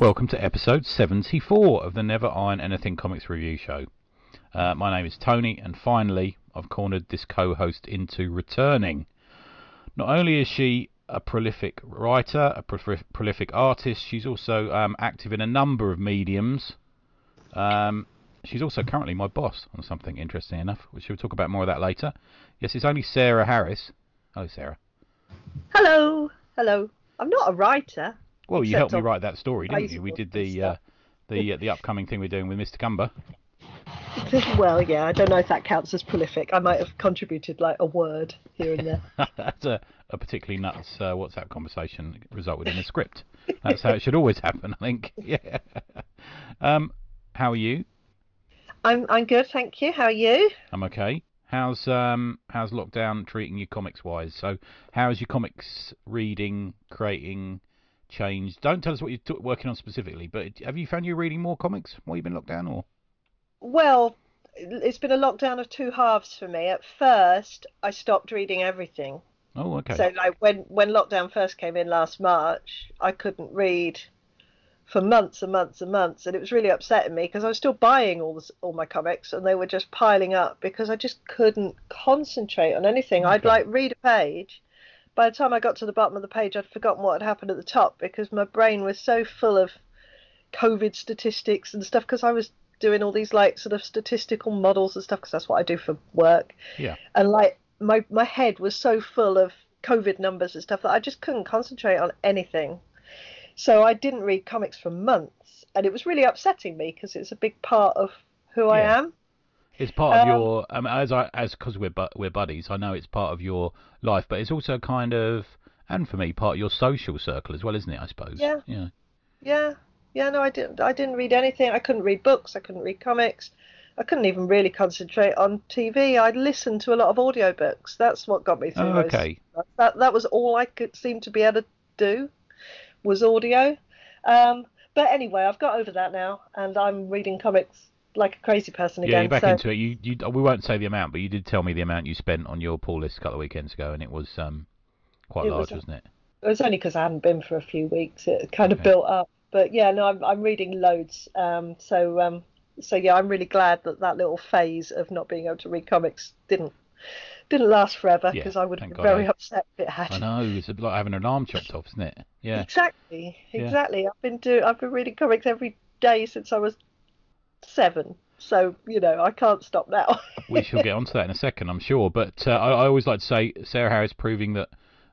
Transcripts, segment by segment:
Welcome to episode 74 of the Never Iron Anything Comics Review Show. Uh, my name is Tony, and finally, I've cornered this co host into returning. Not only is she a prolific writer, a pro- prolific artist, she's also um, active in a number of mediums. Um, she's also currently my boss on something interesting enough, which we'll talk about more of that later. Yes, it's only Sarah Harris. Hello, Sarah. Hello, hello. I'm not a writer. Well, you helped me write that story, didn't you? We did the uh, the uh, the upcoming thing we're doing with Mr. Cumber. well, yeah, I don't know if that counts as prolific. I might have contributed like a word here and there. That's a, a particularly nuts uh, WhatsApp conversation resulted in a script. That's how it should always happen, I think. Yeah. Um, how are you? I'm I'm good, thank you. How are you? I'm okay. How's um how's lockdown treating you comics wise? So how's your comics reading, creating changed? Don't tell us what you're t- working on specifically, but have you found you're reading more comics while you've been locked down, or Well, it's been a lockdown of two halves for me. At first, I stopped reading everything. oh okay, So like when when lockdown first came in last March, I couldn't read for months and months and months, and it was really upsetting me because I was still buying all this, all my comics, and they were just piling up because I just couldn't concentrate on anything. I'd like read a page. By the time I got to the bottom of the page, I'd forgotten what had happened at the top because my brain was so full of COVID statistics and stuff. Because I was doing all these like sort of statistical models and stuff because that's what I do for work yeah, and like my my head was so full of COVID numbers and stuff that I just couldn't concentrate on anything. So I didn't read comics for months, and it was really upsetting me because it's a big part of who I am. it's part of Um, your um, as I as because we're bu- we're buddies. I know it's part of your life, but it's also kind of and for me part of your social circle as well, isn't it? I suppose. Yeah. Yeah. Yeah, yeah. No, I didn't. I didn't read anything. I couldn't read books. I couldn't read comics. I couldn't even really concentrate on TV. I listened to a lot of audiobooks. That's what got me through. Oh, those- okay. That that was all I could seem to be able to do was audio. Um, but anyway, I've got over that now, and I'm reading comics like a crazy person again. Yeah, you're back so into it. You, you, we won't say the amount, but you did tell me the amount you spent on your pull list a couple of weekends ago, and it was um quite It large, was- wasn't it? it was only because I hadn't been for a few weeks. It kind of built up. But yeah, no, I'm I'm reading loads. Um, so um, so yeah, I'm really glad that that little phase of not being able to read comics didn't didn't last forever Yeah, because I would have been God, very eh? upset if it had. I know it's a bit like having an arm chopped off, isn't it? Yeah. Exactly, Yeah. exactly. I've been do I've been reading comics every day since I was seven. So you know I can't stop now. we shall get onto that in a second, I'm sure. But uh, I, I always like to say Sarah Harris proving that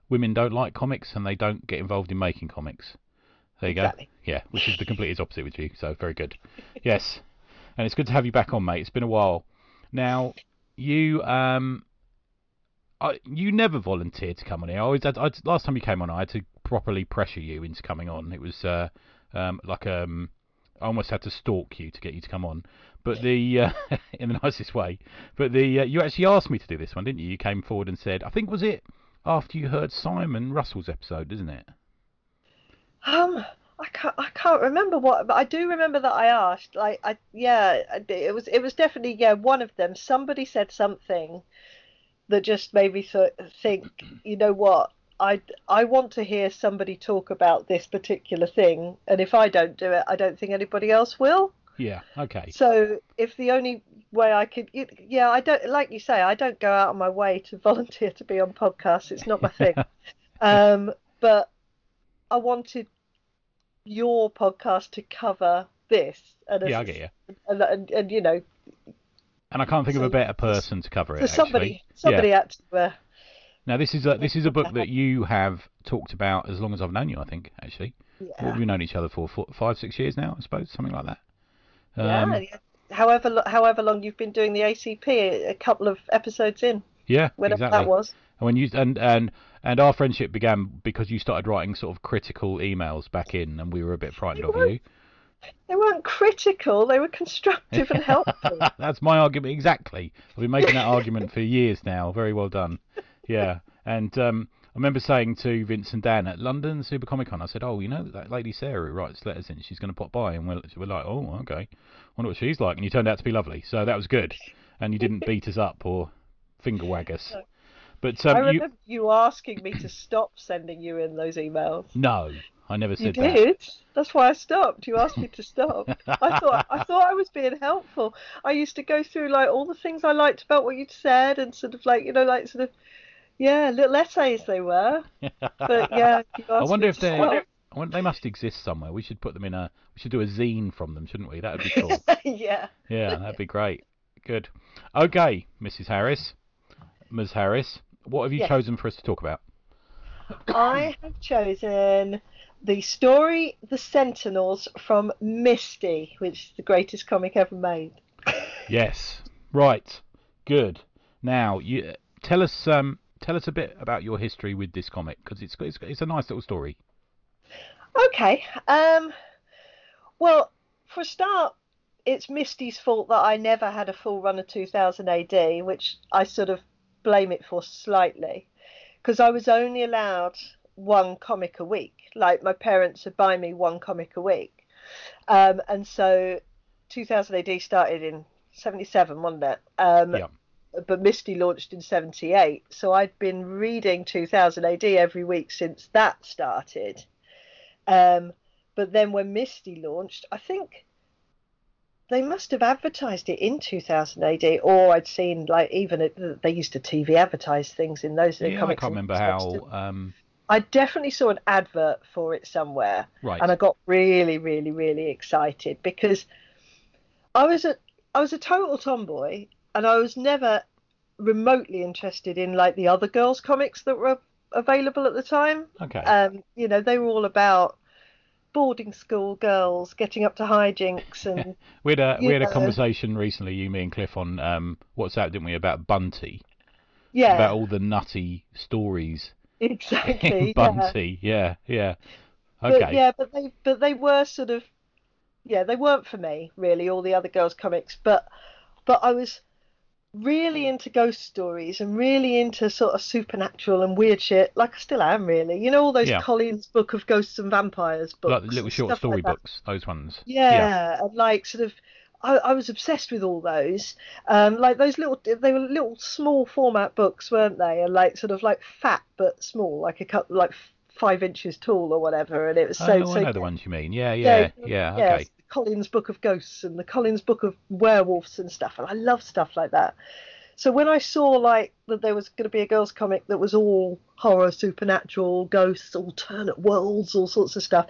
women don't like comics and they don't get involved in making comics. There you Exactly. go. Yeah, which is the complete opposite with you. So very good. Yes, and it's good to have you back on, mate. It's been a while. Now you um. I, you never volunteered to come on here. I always had, I, last time you came on, I had to properly pressure you into coming on. It was uh, um, like um, I almost had to stalk you to get you to come on, but the uh, in the nicest way. But the uh, you actually asked me to do this one, didn't you? You came forward and said, I think was it after you heard Simon Russell's episode, isn't it? Um, I can't, I can't remember what, but I do remember that I asked. Like, I, yeah, it was, it was definitely, yeah, one of them. Somebody said something that just made me th think, you know what? I, I want to hear somebody talk about this particular thing, and if I don't do it, I don't think anybody else will. Yeah. Okay. So if the only way I could, yeah, I don't, like you say, I don't go out of my way to volunteer to be on podcasts. It's not my thing. um, but I wanted your podcast to cover this, and Yeah, I get you. and, and, and you know, And I can't think of a better person to cover it. so somebody, actually. somebody Yeah. had to. Uh, Now this is a this is a book that you have talked about as long as I've known you. I think actually. What yeah, have we known each other for? Four, five, six years now, I suppose, something like that. Um, yeah. However, however long you've been doing the ACP, a, a couple of episodes in, yeah, whenever exactly. that was. And when you and and and our friendship began because you started writing sort of critical emails back in, and we were a bit frightened of you. They weren't critical; they were constructive and helpful. That's my argument exactly. I've been making that argument for years now. Very well done. Yeah, and um, I remember saying to Vince and Dan at London Super Comic Con, I said, "Oh, you know that lady Sarah who writes letters in, she's going to pop by," and we're, we're like, "Oh, okay, wonder what she's like." And you turned out to be lovely, so that was good. And you didn't beat us up or finger wag us. But I um, you remember you asking me to stop sending you in those emails. no, I never You said that. did. That's why I stopped. You asked me to stop. I thought I thought I was being helpful. I used to go through like all the things I liked about what you'd said and sort of like you know like sort of yeah little essays they were. But yeah, you I wonder if they. stop. I wonder, they must exist somewhere. We should put them in a. We should do a zine from them, shouldn't we? That would be cool. yeah. yeah, that'd be great. Good. Okay, Mrs. Harris, Ms. Harris, what have you Yes. chosen for us to talk about? I have chosen the story The Sentinels from Misty, which is the greatest comic ever made. Yes. Right. Good. Now, you tell us. Um, tell us a bit about your history with this comic because it's, it's it's a nice little story. Okay. Um, well, for a start, it's Misty's fault that I never had a full run of 2000 AD, which I sort of blame it for slightly, because I was only allowed one comic a week. Like my parents would buy me one comic a week, um, and so 2000 AD started in 77, wasn't it? Um, Yeah. But Misty launched in 78, so I'd been reading 2000 AD every week since that started. Um, but then when Misty launched, I think they must have advertised it in 2000 AD, or I'd seen like even it, they used to TV advertise things in those Yeah, I can't remember how. Um, I definitely saw an advert for it somewhere, right. and I got really, really, really excited because I was a I was a total tomboy, and I was never remotely interested in like the other girls' comics that were available at the time. okay. Um, you know, they were all about boarding school girls getting up to hijinks and we had a we had a conversation recently, you, me, and Cliff, on um, WhatsApp, didn't we, about Bunty, yeah, about all the nutty stories exactly. yeah. Bunty. Yeah, yeah. But Okay. yeah, but they but they were sort of yeah, they weren't for me really, all the other girls' comics, but but I was really into ghost stories and really into sort of supernatural and weird shit, like I still am really. You know all those Yeah. Collins book of ghosts and vampires books, like little short story like books, those ones. Yeah, and like sort of, I, I was obsessed with all those. Um, like those little, they were little small format books, weren't they? And like sort of like fat but small, like a couple, like five inches tall or whatever. And it was so, oh, so I know the ones you mean. Yeah, yeah, yeah. yeah, okay. Collins Book of Ghosts and the Collins Book of Werewolves and stuff, and I love stuff like that. So when I saw like that there was going to be a girls' comic that was all horror, supernatural, ghosts, alternate worlds, all sorts of stuff,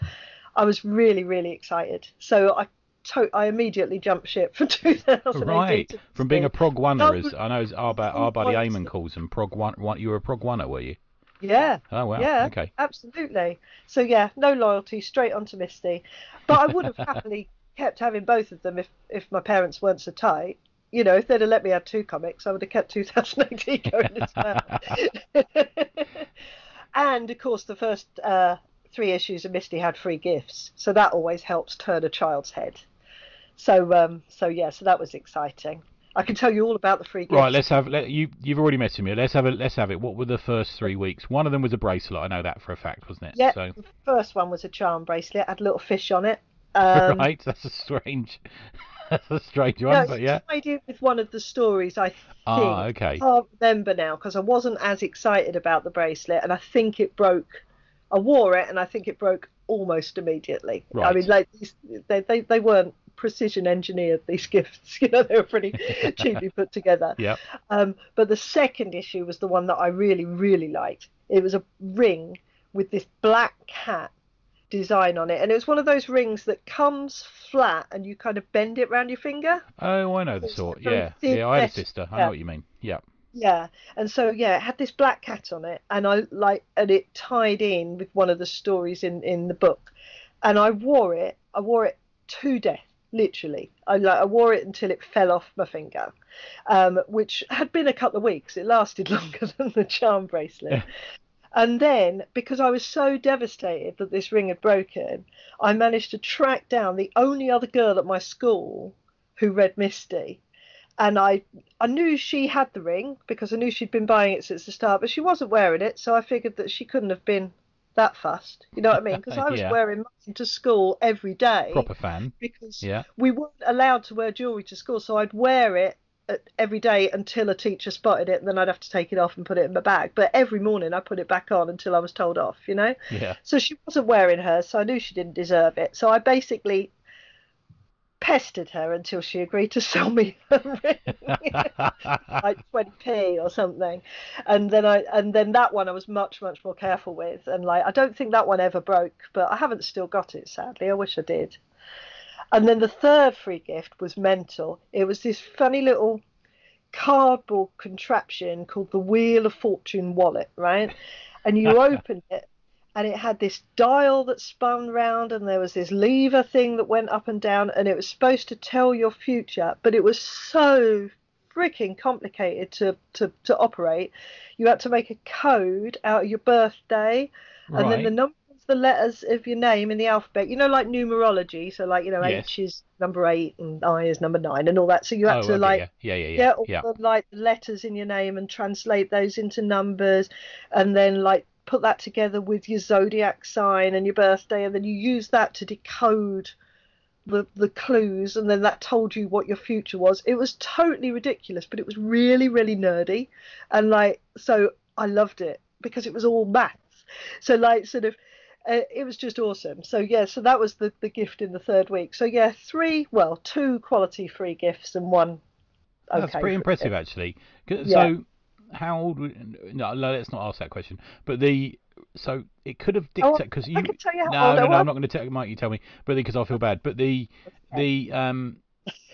I was really, really excited. So I, to- I immediately jumped ship for 2000 AD. Right, from being a prog oneer, as I know, as our, oh, our oh, buddy Eamon calls them, prog one, one. You were a prog oneer, were you? Yeah, Oh wow. Yeah. Okay. absolutely. So yeah, no loyalty, straight onto Misty. But I would have happily kept having both of them if if my parents weren't so tight. You know, if they'd have let me have two comics, I would have kept 2000 AD going as well. and of course, the first uh, three issues of Misty had free gifts, so that always helps turn a child's head. So um, so yeah, so that was exciting. I can tell you all about the free gifts. Right. Let's have. Let, you you've already met him here. Let's have it. Let's have it. What were the first three weeks? One of them was a bracelet. I know that for a fact, wasn't it? Yeah, So the first one was a charm bracelet, had a little fish on it. Um, right. That's a strange. That's a strange one, it's but yeah. tied in with one of the stories, I think. Ah, okay. I can't remember now because I wasn't as excited about the bracelet, and I think it broke. I wore it, and I think it broke almost immediately. I mean, like they, they they weren't precision engineered. These gifts, you know, they were pretty cheaply put together. Yeah. Um, but the second issue was the one that I really, really liked. It was a ring with this black cat design on it, and it was one of those rings that comes flat and you kind of bend it around your finger. Oh, I know the sort. Yeah. Yeah. I had a sister. I yeah. know what you mean. Yeah. Yeah, and so yeah, it had this black cat on it, and I like, and it tied in with one of the stories in in the book, and I wore it. I wore it to death, literally. I like I wore it until it fell off my finger, um, which had been a couple of weeks. It lasted longer than the charm bracelet. Yeah. And then, because I was so devastated that this ring had broken, I managed to track down the only other girl at my school who read Misty. And I, I knew she had the ring because I knew she'd been buying it since the start, but she wasn't wearing it, so I figured that she couldn't have been that fussed. You know what I mean? Because I was Yeah. wearing mine to school every day Proper fan. because Yeah. we weren't allowed to wear jewelry to school, so I'd wear it every day until a teacher spotted it, and then I'd have to take it off and put it in my bag. But every morning I put it back on until I was told off, you know? Yeah. So she wasn't wearing hers, so I knew she didn't deserve it. So I basically pestered her until she agreed to sell me a ring, like 20p or something. And then I and then that one I was much much more careful with, and like I don't think that one ever broke, but I haven't still got it sadly. I wish I did. And then the third free gift was mental. It was this funny little cardboard contraption called the Wheel of Fortune wallet, right? And you opened it and it had this dial that spun round and there was this lever thing that went up and down and it was supposed to tell your future, but it was so freaking complicated to, to, to operate. You had to make a code out of your birthday and then the Right. numbers, the letters of your name in the alphabet, you know, like numerology. So, like, you know, Yes. H is number eight and I is number nine and all that. So you had oh, to, okay, like, yeah, yeah, yeah, yeah, yeah. all yeah. the like letters in your name and translate those into numbers, and then like put that together with your zodiac sign and your birthday, and then you use that to decode the the clues, and then that told you what your future was. It was totally ridiculous, but it was really really nerdy, and like so I loved it because it was all maths. So like sort of. Uh, it was just awesome. So yeah, so that was the, the gift in the third week. So yeah, three, well, two quality free gifts and one okay. That's pretty impressive, gift. So. Yeah. How old? No, let's not ask that question. But the so it could have Oh, dictated because you. Tell you how no, old no, I no. I'm not going to tell. Mike, you tell me. But because I feel bad. But the the um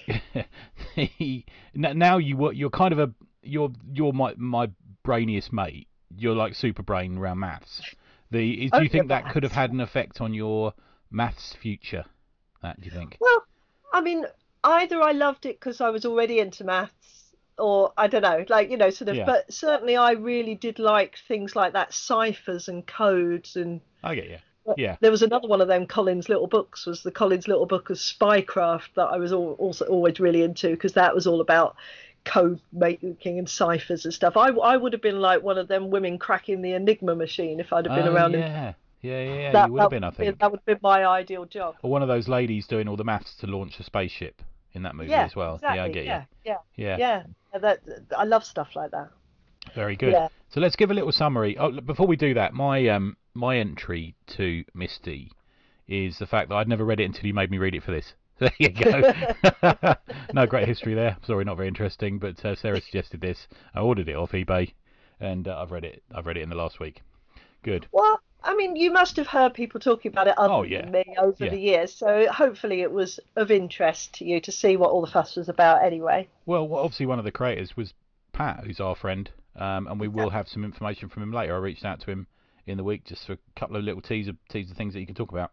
the now you were you're kind of a you're you're my my brainiest mate. You're like super brain around maths. The is, do Oh, you think yeah, that could have had an effect on your maths future? That do you think? Well, I mean, either I loved it because I was already into maths, or I don't know, like you know, sort of. Yeah. But certainly, I really did like things like that, ciphers and codes, and I get you. Yeah. there was another one of them. Collins' little books was the Collins' little book of spycraft that I was al also always really into because that was all about code making and ciphers and stuff. I, I would have been like one of them women cracking the Enigma machine if I'd have been Oh, around. yeah. Yeah, yeah, yeah. that, you would have been, I think. that would have been my ideal job. Or one of those ladies doing all the maths to launch a spaceship in that movie Yeah, as well. exactly. Yeah, I get yeah, yeah. Yeah, yeah. That I love stuff like that. very good. Yeah. So let's give a little summary. Oh, look, before we do that, my um my entry to Misty is the fact that I'd never read it until you made me read it for this. There you go. no great history there. Sorry, not very interesting. But uh, Sarah suggested this. I ordered it off eBay, and uh, I've read it. I've read it in the last week. Good. Well, I mean, you must have heard people talking about it other Oh, yeah. than me over Yeah. the years, so hopefully it was of interest to you to see what all the fuss was about anyway. Well, obviously one of the creators was Pat, who's our friend, um, and we will have some information from him later. I reached out to him in the week just for a couple of little teaser teaser things that you can talk about.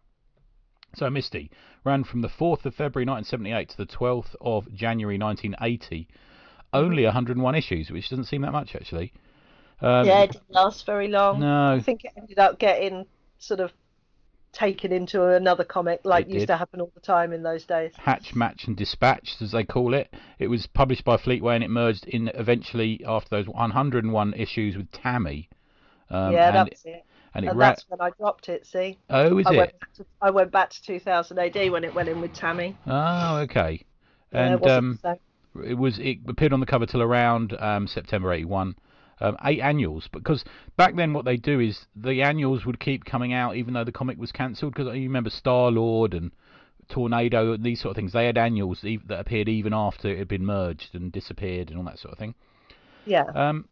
So Misty ran from the 4th of February 1978 to the 12th of January 1980. Only 101 issues, which doesn't seem that much actually. Um, yeah, it didn't last very long. No, I think it ended up getting sort of taken into another comic like It used did. to happen all the time in those days. Hatch, Match, and Dispatched, as they call it. It was published by Fleetway and it merged in eventually after those 101 issues with Tammy. Um, yeah, and, that was it. and it And ra- that's when I dropped it, see? Oh, is I it? went, to, I went back to 2000 AD when it went in with Tammy. Oh, okay. Yeah, it And um, it was it appeared on the cover till around um, September '81. Um, eight annuals, because back then what they do is the annuals would keep coming out even though the comic was cancelled. Because you remember Star Lord and Tornado and these sort of things. They had annuals that appeared even after it had been merged and disappeared and all that sort of thing. Yeah. Um,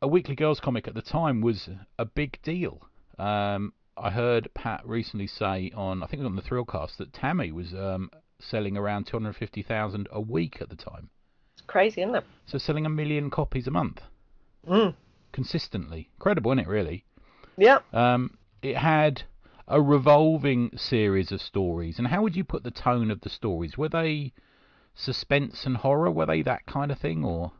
a Weekly Girls comic at the time was a big deal. Um, I heard Pat recently say on, I think it was on the Thrillcast, that Tammy was um, selling around 250,000 a week at the time. It's crazy, isn't it? So selling a million copies a month Mm. consistently. Incredible, isn't it, really? Yeah. Um, it had a revolving series of stories. And how would you put the tone of the stories? Were they suspense and horror? Were they that kind of thing? Or.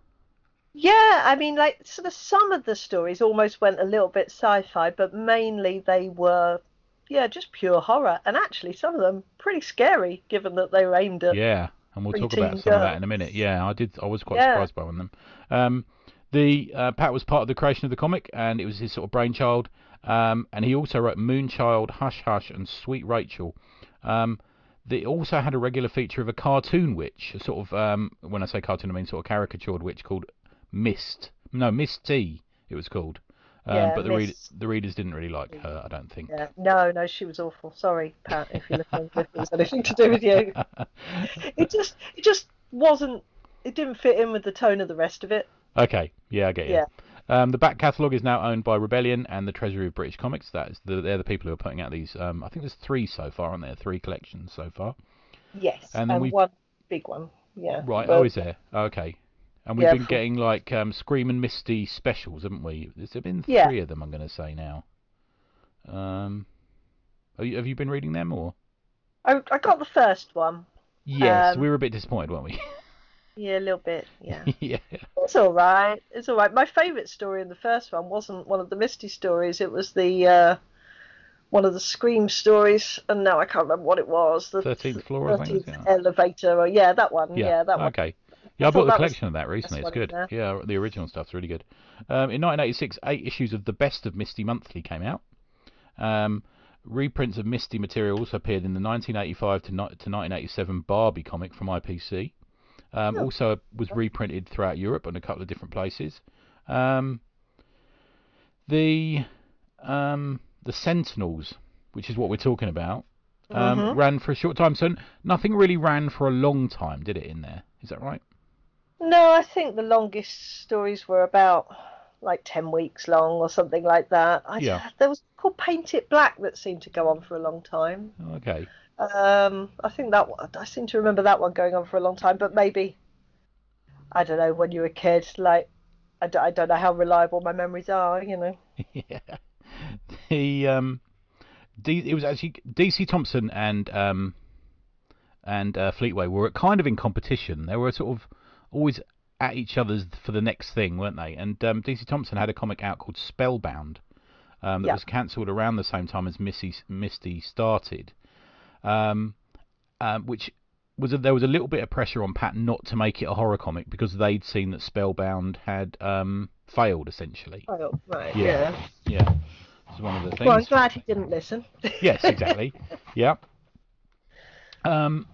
Yeah, I mean, like, sort of some of the stories almost went a little bit sci-fi, but mainly they were, yeah, just pure horror. And actually, some of them pretty scary, given that they were aimed at. Yeah, and we'll talk about some of that in a minute. Yeah, I did. I was quite Yeah. surprised by one of them. Um, the uh, Pat was part of the creation of the comic, and it was his sort of brainchild. Um, and he also wrote Moonchild, Hush Hush, and Sweet Rachel. Um, They also had a regular feature of a cartoon witch, a sort of um, when I say cartoon, I mean sort of caricatured witch called Mist. No, Misty. It was called. Um, Yeah, but the read, the readers didn't really like her, I don't think. Yeah. No, no, she was awful. Sorry, Pat, if you're looking if it was anything to do with you. It just it just wasn't it didn't fit in with the tone of the rest of it. Okay, yeah, I get you. Yeah. Um, the back catalogue is now owned by Rebellion and the Treasury of British Comics. That is the, they're the people who are putting out these. Um, I think there's three so far, aren't there? Three collections so far. Yes. And And, we've- one big one. Yeah. Right. Well, oh, is there? Okay. And we've Yeah, been getting like um, Scream and Misty specials, haven't we? There's been three Yeah. of them. I'm going to say now. Um, have you, have you been reading them or? I I got the first one. Yes, Um, we were a bit disappointed, weren't we? Yeah, a little bit. Yeah. yeah. It's all right. It's all right. My favourite story in the first one wasn't one of the Misty stories. It was the uh, one of the Scream stories, and now I can't remember what it was. The 13th floor, I think. 13th elevator. Or, yeah, that one. Yeah, that one. Okay. Yeah, I, I bought the collection of that recently. It's good. Yeah, the original stuff's really good. Um, in 1986, eight issues of the Best of Misty Monthly came out. Um, reprints of Misty materials appeared in the 1985 to, ni- to 1987 Barbie comic from IPC. Um, Oh. Also was reprinted throughout Europe and a couple of different places. Um, the um, the Sentinels, which is what we're talking about, um, Mhm. ran for a short time. So nothing really ran for a long time, did it? In there, is that right? No, I think the longest stories were about like 10 weeks long or something like that. I, Yeah. There was called Paint It Black that seemed to go on for a long time. Okay. Um, I think that one, I seem to remember that one going on for a long time, but maybe, I don't know, when you were a kid, like, I don't, I don't know how reliable my memories are, you know. yeah. The um, D, it was actually DC Thomson and um, and uh, Fleetway were kind of in competition. They were sort of always at each other's for the next thing, weren't they? And um, DC Thomson had a comic out called Spellbound um, that Yeah. was cancelled around the same time as Missy Misty started, um, um, which was a, there was a little bit of pressure on Pat not to make it a horror comic because they'd seen that Spellbound had um, failed essentially. Oh, right, Yeah. yeah. Yeah, it's one of the things. Well, I'm glad he didn't listen. yes, exactly. yeah. Um,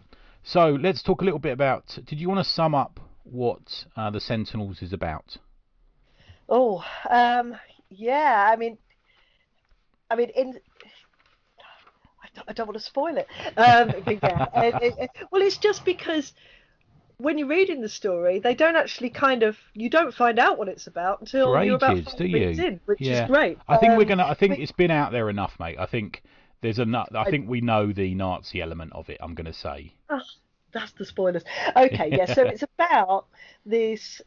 so let's talk a little bit about. Did you want to sum up what uh, the Sentinels is about? Oh, um, yeah. I mean, I mean, in. I don't, want to spoil it. Um, yeah, it- well, it's just because when you're reading the story, they don't actually kind of you don't find out what it's about until you're about five do you? in, which Yeah. is great. I think we're Um, gonna. I think but- it's been out there enough, mate. I think there's enough. I I- think we know the Nazi element of it. I'm gonna say. That's the spoilers. Okay, yeah. So it's about this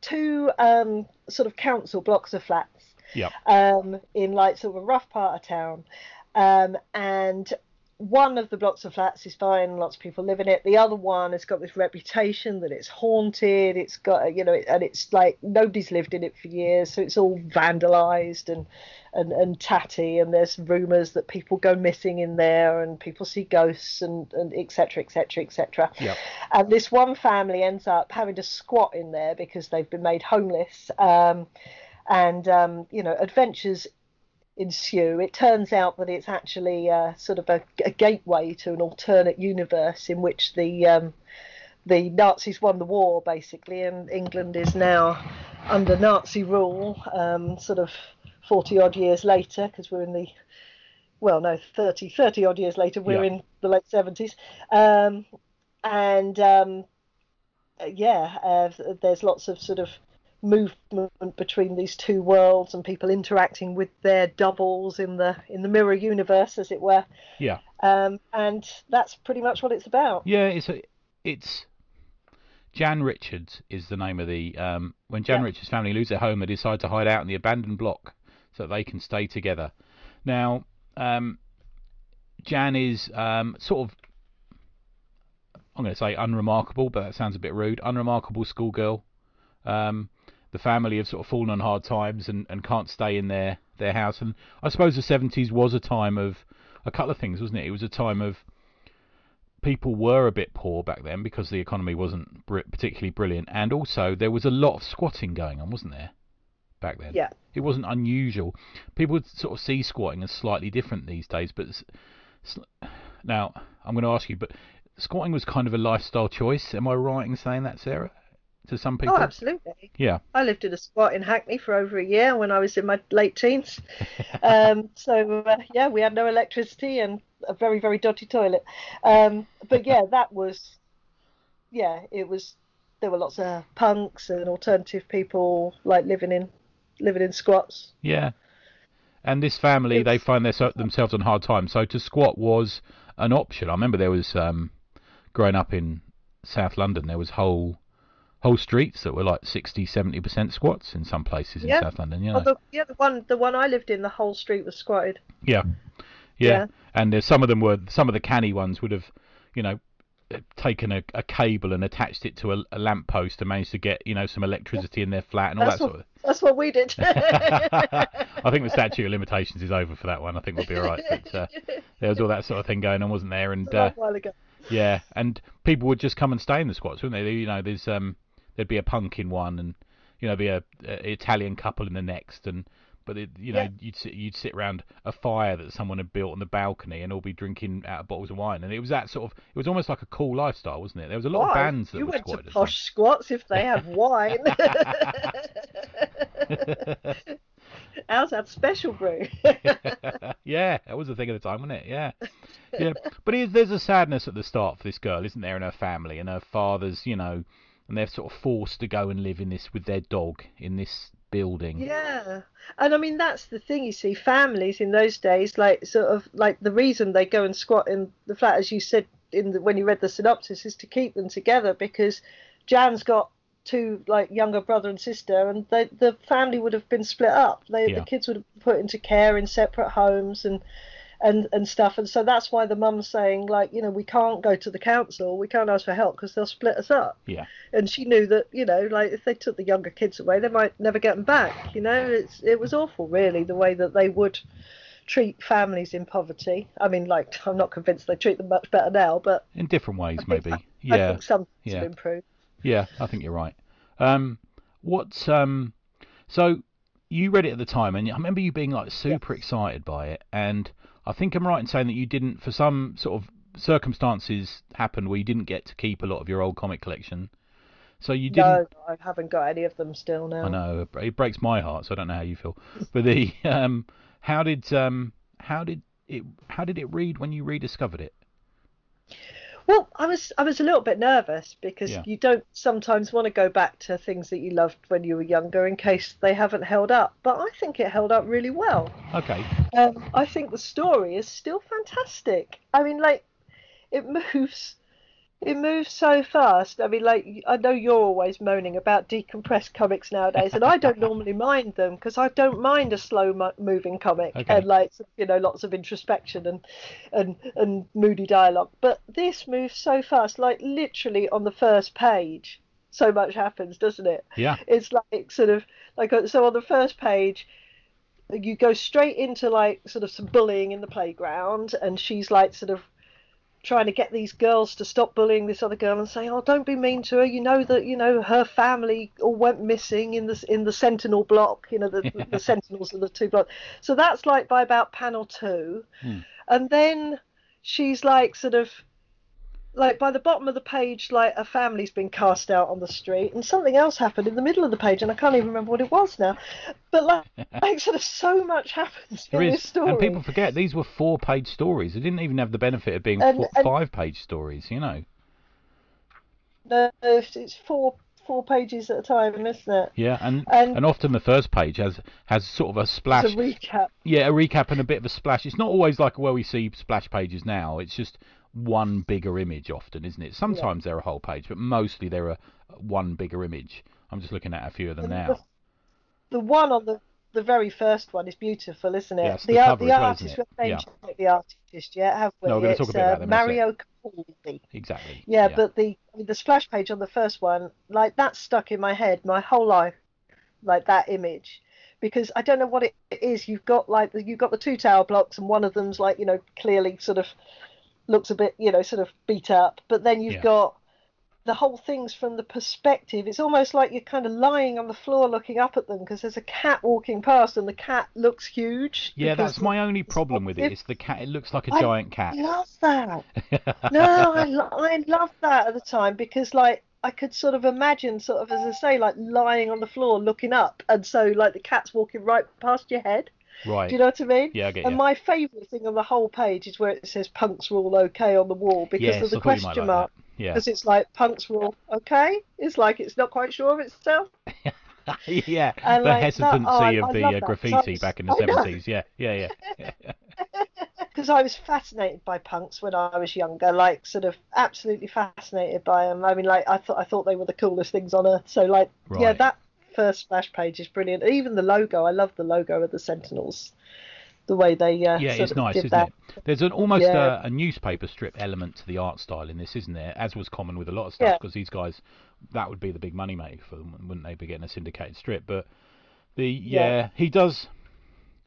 two um, sort of council blocks of flats Yep. um, in like sort of a rough part of town. Um, and one of the blocks of flats is fine, lots of people live in it. The other one has got this reputation that it's haunted. It's got, you know, and it's like nobody's lived in it for years, so it's all vandalized and and, and tatty. And there's rumours that people go missing in there, and people see ghosts, and and etc. etc. etc. And this one family ends up having to squat in there because they've been made homeless. Um, and um, you know, adventures ensue. It turns out that it's actually uh, sort of a, a gateway to an alternate universe in which the um, the Nazis won the war basically, and England is now under Nazi rule. Um, sort of forty odd years later, because we're in the well, no, 30, 30 odd years later, we're Yeah. in the late seventies, um, and um, yeah, uh, there's lots of sort of movement between these two worlds and people interacting with their doubles in the in the mirror universe, as it were. Yeah. Um, and that's pretty much what it's about. Yeah. It's a. It's. Jan Richards is the name of the. Um, when Jan Yeah. Richards' family lose their home, they decide to hide out in the abandoned block so that they can stay together. Now, um, Jan is um, sort of. I'm going to say unremarkable, but that sounds a bit rude. Unremarkable schoolgirl. Um, the family have sort of fallen on hard times and, and can't stay in their, their house. And I suppose the 70s was a time of a couple of things, wasn't it? It was a time of people were a bit poor back then because the economy wasn't br- particularly brilliant, and also there was a lot of squatting going on, wasn't there? Back then, Yeah. it wasn't unusual. People would sort of see squatting as slightly different these days, but now I'm going to ask you, but squatting was kind of a lifestyle choice. Am I right in saying that, Sarah? To some people. Oh, absolutely. Yeah. I lived in a squat in Hackney for over a year when I was in my late teens. um, so uh, yeah, we had no electricity and a very very dodgy toilet. Um, but yeah, that was yeah, it was. There were lots of punks and alternative people like living in living in squats. Yeah. And this family, they It's- find their, themselves on hard times. So to squat was an option. I remember there was, um, growing up in South London, there was whole whole streets that were like 60, 70% squats in some places in Yeah. South London. You know? Oh, the, yeah, the one the one I lived in, the whole street was squatted. Yeah, yeah. Yeah. And there's some of them were some of the canny ones would have, you know, taken a, a cable and attached it to a, a lamp post and managed to get you know some electricity in their flat and all That's that what, sort of. that's what we did. I think the statute of limitations is over for that one. I think we'll be all right. But uh, there was all that sort of thing going on, wasn't there? And a uh, while ago. yeah, and people would just come and stay in the squats, wouldn't they? You know, there's um, there'd be a punk in one, and you know, be a, a Italian couple in the next, and but it, you know, Yeah. you'd sit you'd sit around a fire that someone had built on the balcony, and all be drinking out of bottles of wine, and it was that sort of it was almost like a cool lifestyle, wasn't it? There was a lot of bands that you were went to posh squats if they had wine. How's that special brew? yeah, that was the thing at the time, wasn't it? Yeah, yeah. But there's a sadness at the start for this girl, isn't there, and her family, and her father's, you know, and they're sort of forced to go and live in this with their dog in this building. Yeah, and I mean that's the thing. You see, families in those days, like sort of like the reason they go and squat in the flat, as you said in the, when you read the synopsis, is to keep them together because Jan's got two like younger brother and sister, and they, the family would have been split up. They, Yeah. The kids would have been put into care in separate homes and. And, and stuff. And so that's why the mum's saying like you know we can't go to the council. We can't ask for help because they'll split us up. Yeah, and she knew that you know like if they took the younger kids away they might never get them back you know? It's it was awful really the way that they would treat families in poverty. I mean like i'm not convinced they treat them much better now but in different ways, I think, maybe. I Yeah, think some yeah. have improved. Yeah, I think you're right. Um, what's um, so you read it at the time, and I remember you being like super excited by it, and I think I'm right in saying that you didn't, for some sort of circumstances, happened where you didn't get to keep a lot of your old comic collection. So you didn't. no i haven't got any of them still now I know it breaks my heart, so I don't know how you feel. But the um, how did um, how did it how did it read when you rediscovered it? Well, I was I was a little bit nervous because Yeah. you don't sometimes want to go back to things that you loved when you were younger in case they haven't held up. But I think it held up really well. Okay, Um, I think the story is still fantastic. I mean, like, it moves, it moves so fast. I mean, like, I know you're always moaning about decompressed comics nowadays, and I don't normally mind them because I don't mind a slow moving comic Okay. and like, you know, lots of introspection and and and moody dialogue. But this moves so fast, like literally on the first page. So much happens, doesn't it? yeah, it's like sort of like uh, so on the first page you go straight into like sort of some bullying in the playground and she's like sort of trying to get these girls to stop bullying this other girl and say, oh don't be mean to her. You know that you know her family all went missing in the in the sentinel block you know the, the, the sentinels are the two blocks. So that's like by about panel two. Hmm. and then she's like sort of like by the bottom of the page, like a family's been cast out on the street, and something else happened in the middle of the page, and I can't even remember what it was now. But like, like sort of so much happens there in is, this story. and people forget these were four-page stories. They didn't even have the benefit of being And- four, and- five-page stories. You know. No, it's four four pages at a time, isn't it? Yeah, and And- and often the first page has has sort of a splash. It's a recap. Yeah, a recap and a bit of a splash. It's not always like where we see splash pages now. It's just one bigger image often, isn't it? Sometimes they're a whole page, but mostly they're a one bigger image. I'm just looking at a few of them And now. The one on the the very first one is beautiful, isn't it? Yes, the the cover the artist, it? Yeah. the artist yet, have we? No, we're talk It's, a bit about uh, them. Mario Capaldi. Exactly. Yeah, but the the splash page on the first one, like that stuck in my head my whole life, like that image, because I don't know what it is. You've got like the, you've got the two tower blocks, and one of them's like you know clearly sort of looks a bit you know sort of beat up, but then you've Yeah. got the whole thing's from the perspective. It's almost like you're kind of lying on the floor looking up at them because there's a cat walking past and the cat looks huge. Yeah, that's my only problem with it. It's the cat. It looks like a I giant cat. I love that. No, I, lo- I loved that at the time because, like, I could sort of imagine, sort of, as I say, like lying on the floor looking up, and so like the cat's walking right past your head. Right. Do you know what I mean? Yeah, I get And you. my favourite thing on the whole page is where it says "punks were all okay" on the wall because yes, of the I thought you might question like mark. that. Yeah. Because it's like punks rule okay. It's like it's not quite sure of itself. yeah, And the like, that- hesitancy oh, I- of I the love uh, that. graffiti back in the I know. seventies. Yeah, yeah, yeah. because I was fascinated by punks when I was younger, like sort of absolutely fascinated by them. I mean, like I thought I thought they were the coolest things on earth. So like, yeah, Right. that first splash page is brilliant. Even the logo, I love the logo of the Sentinels. The way they uh, Yeah, it's nice, isn't that. it? There's an almost Yeah. uh, a newspaper strip element to the art style in this, isn't there? As was common with a lot of stuff, Yeah. because these guys, that would be the big money maker for them, wouldn't they? Be getting a syndicated strip, but the yeah, Yeah. he does.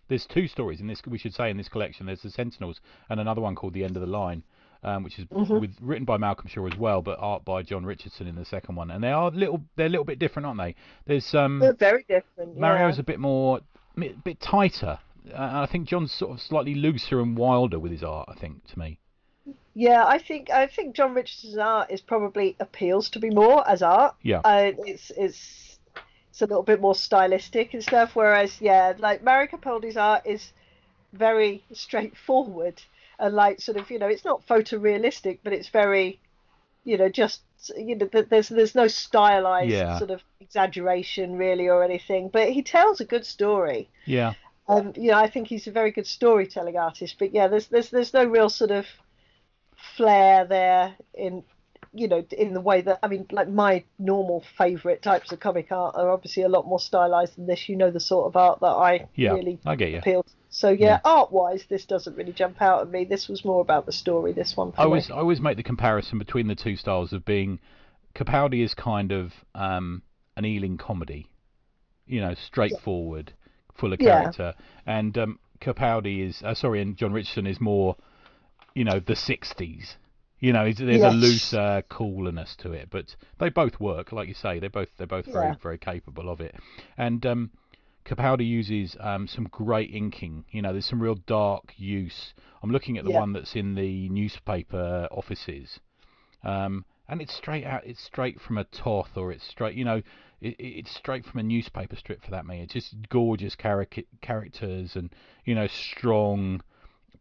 There's two stories in this. We should say in this collection. There's the Sentinels and another one called The End of the Line, um, which is Mhm. with written by Malcolm Shaw as well, but art by John Richardson in the second one. And they are little. They're a little bit different, aren't they? There's um. They're very different. Mario's yeah. a bit more, a bit tighter. Uh, and I think John's sort of slightly looser and wilder with his art. I think to me. Yeah, I think I think John Richardson's art is probably appeals to be more as art. Yeah. Uh, it's it's it's a little bit more stylistic and stuff. Whereas yeah, like Mario Capaldi's art is very straightforward and like sort of you know it's not photorealistic, but it's very you know just you know there's there's no stylized Yeah. sort of exaggeration really or anything. But he tells a good story. Yeah. Um, you know, I think he's a very good storytelling artist. But yeah, there's there's there's no real sort of flair there in you know in the way that I mean, like my normal favourite types of comic art are obviously a lot more stylized than this. You know, the sort of art that I Yeah. really I get you. appeal. To. So yeah, art-wise, this doesn't really jump out at me. This was more about the story. This one. I me. always I always make the comparison between the two styles of being Capaldi is kind of um, an Ealing comedy, you know, straightforward, full of Yeah. character, and um, Capaldi is uh, sorry, and John Richardson is more, you know, the '60s. You know, there's a looser coolness to it, but they both work, like you say. They're both they're both very very capable of it, and um, Capaldi uses um, some great inking. You know, there's some real dark use. I'm looking at the Yeah. one that's in the newspaper offices, um, and it's straight out. It's straight from a Toth, or it's straight. You know, it, it's straight from a newspaper strip for that. Me, it's just gorgeous charac- characters and you know strong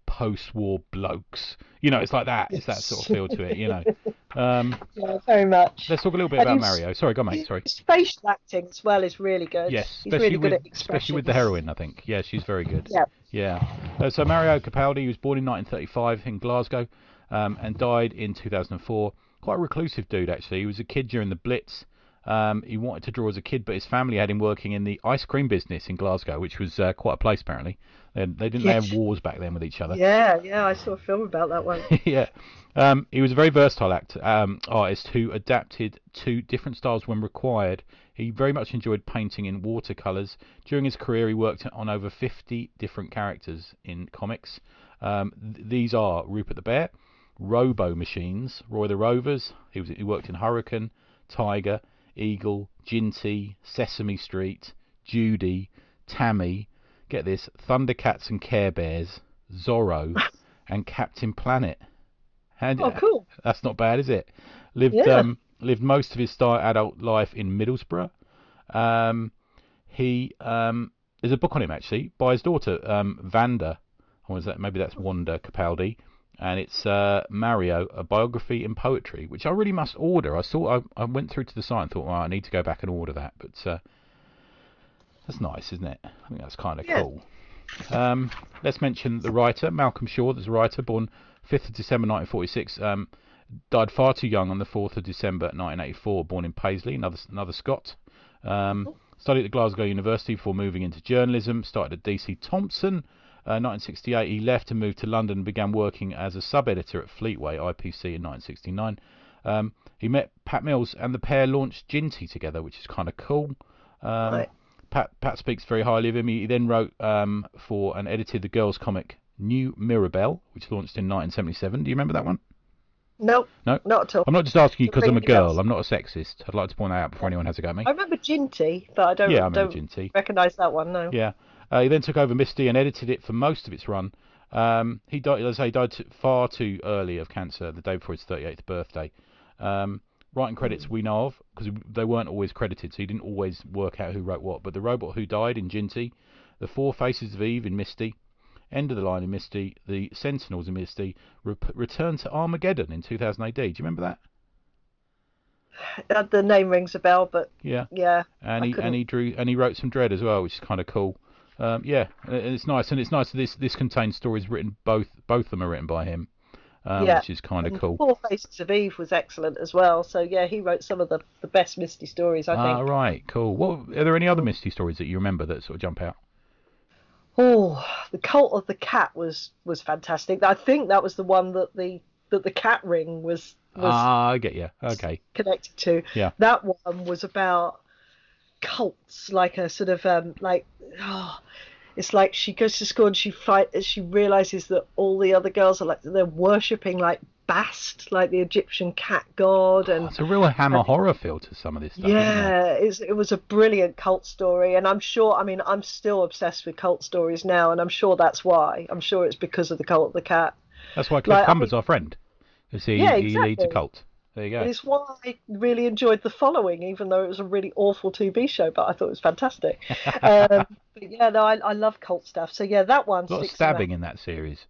post-war blokes. You know, it's like that. It's that sort of feel to it. You know. Um, yeah, very much. let's talk a little bit And about Mario. Sorry, go on, mate. Sorry. His facial acting as well is really good. Yes, he's especially really good with at especially with the heroine, I think. Yeah, she's very good. Yeah. Yeah. Uh, so Mario Capaldi he was born in 1935 in Glasgow, um, and died in 2004. Quite a reclusive dude, actually. He was a kid during the Blitz. Um, he wanted to draw as a kid, but his family had him working in the ice cream business in Glasgow, which was uh, quite a place apparently. They, they didn't they have wars back then with each other. Yeah, yeah, I saw a film about that one. yeah. Um, he was a very versatile act, um, artist who adapted to different styles when required. He very much enjoyed painting in watercolours. During his career, he worked on over 50 different characters in comics. Um, th- these are Rupert the Bear, Robo Machines, Roy the Rovers. He was he worked in Hurricane, Tiger, Eagle, Jinty, Sesame Street, Judy, Tammy. Get this: Thundercats and Care Bears, Zorro, and Captain Planet. And Oh, cool. that's not bad, is it? Lived Yeah. um, lived most of his start adult life in Middlesbrough. Um, he um, there's a book on him actually by his daughter um, Vanda. Or is that maybe that's Wanda Capaldi, and it's uh, Mario, a biography in poetry, which I really must order. I saw I, I went through to the site and thought, well, I need to go back and order that, but uh, that's nice, isn't it? I think that's kind of Yeah. cool. Um, let's mention the writer Malcolm Shaw. There's a writer born 5th of December 1946. Um, died far too young on the 4th of December 1984. Born in Paisley, another another Scot. Um, studied at Glasgow University before moving into journalism. Started at DC Thomson. Uh, 1968, he left and moved to London and began working as a sub-editor at Fleetway IPC in 1969. Um, he met Pat Mills and the pair launched Jinty together, which is kind of cool. Um, Right. Pat Pat speaks very highly of him. He then wrote um, for and edited the girls' comic New Mirabelle, which launched in 1977. Do you remember that one? Nope, No? not at all. I'm not just asking you because I'm a girl. else. I'm not a sexist. I'd like to point that out before anyone has a go at me. I remember Jinty, but I don't Yeah, I remember don't Jinty. recognise that one. No. Yeah. Uh, he then took over Misty and edited it for most of its run. Um, he died, as I say, died far too early of cancer the day before his 38th birthday. Um, writing credits we know of because they weren't always credited, so he didn't always work out who wrote what. But the robot who died in Jinty, the Four Faces of Eve in Misty, End of the Line in Misty, the Sentinels in Misty, rep- Return to Armageddon in 2000 AD. Do you remember that? Uh, The name rings a bell, but Yeah. yeah, and I he couldn't- and he drew and he wrote some Dredd as well, which is kind of cool. Um, yeah, and it's nice, and it's nice that this this contains stories written both both of them are written by him, um, Yeah. which is kind of cool. Four Faces of Eve was excellent as well. So yeah, he wrote some of the, the best Misty stories, I Ah, think. right, cool. What are there any other Misty stories that you remember that sort of jump out? Oh, the Cult of the Cat was was fantastic. I think that was the one that the that the cat ring was was Ah, I get you. Okay, connected to. Yeah. That one was about cults, like a sort of um like oh, it's like she goes to school and she fight she realizes that all the other girls are like they're worshipping like Bast, like the Egyptian cat god, and it's a real Hammer horror feel to some of this stuff. yeah, it's, it was a brilliant cult story, and I'm sure. I mean, I'm still obsessed with cult stories now, and I'm sure that's why. I'm sure it's because of the cult of the cat. that's why Cliff like, I Cumber's our friend. You see, Yeah, he leads a exactly. cult. There you go. It is why I really enjoyed the following, even though it was a really awful TV show, but I thought it was fantastic. um, but yeah, no, I, I love cult stuff. So yeah, that one A lot of stabbing in that series.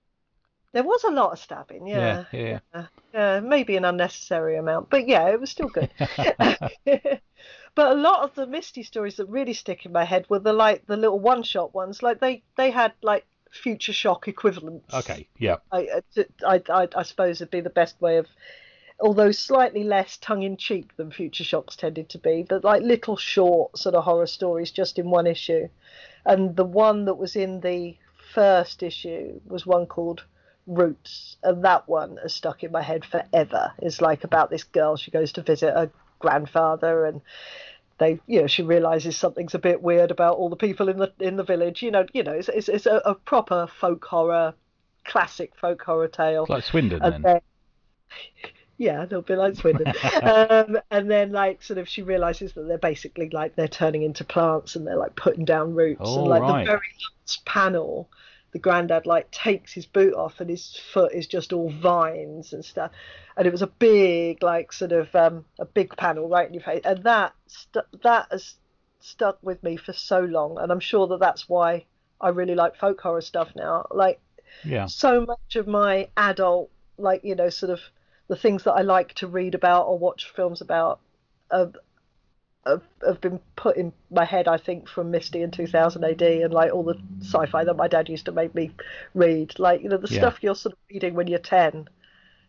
There was a lot of stabbing, yeah. Yeah, yeah. yeah. Yeah, maybe an unnecessary amount, but yeah, it was still good. But a lot of the Misty stories that really stick in my head were the like the little one-shot ones. Like they they had like future shock equivalents. Okay, yeah. I I I, I suppose would be the best way of, although slightly less tongue-in-cheek than future shocks tended to be, but like little short sort of horror stories just in one issue. And the one that was in the first issue was one called Roots, and that one has stuck in my head forever. It's like about this girl she goes to visit her grandfather and they you know she realizes something's a bit weird about all the people in the in the village you know you know it's it's, it's a, a proper folk horror classic folk horror tale It's like Swindon and then. then yeah little bit like Swindon. Um, and then like sort of she realizes that they're basically like they're turning into plants and they're like putting down roots. Oh, and like right. the very last panel the granddad like takes his boot off and his foot is just all vines and stuff. And it was a big like sort of um, a big panel right in your face. And that stu- that has stuck with me for so long. And i'm sure that that's why i really like folk horror stuff now. Like Yeah. so much of my adult like you know sort of the things that i like to read about or watch films about have, have, have been put in my head i think from misty in 2000 ad and like all the sci-fi that my dad used to make me read like you know the Yeah. stuff you're sort of reading when you're 10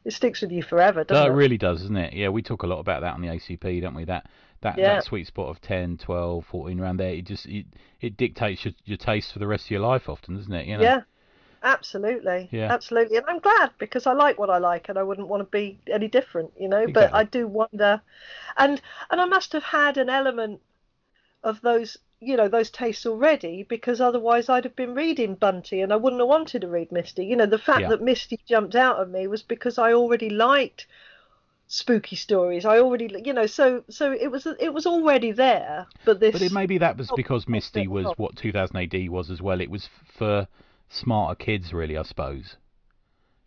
it sticks with you forever doesn't it? That it really does, doesn't it? Yeah, we talk a lot about that on the ACP, don't we? That that, Yeah. that sweet spot of 10, 12, 14 around there, it just it, it dictates your, your taste for the rest of your life often, doesn't it? You know? Yeah, absolutely. Yeah. Absolutely. And I'm glad because I like what I like and I wouldn't want to be any different, you know. But I do wonder and and I must have had an element of those you know, those tastes already because otherwise I'd have been reading Bunty and I wouldn't have wanted to read Misty. You know, the fact Yeah. that Misty jumped out at me was because I already liked spooky stories. I already you know, so so it was it was already there. But this But it maybe that was Oh, because oh, Misty was what 2000 AD was as well. It was for smarter kids, really, I suppose.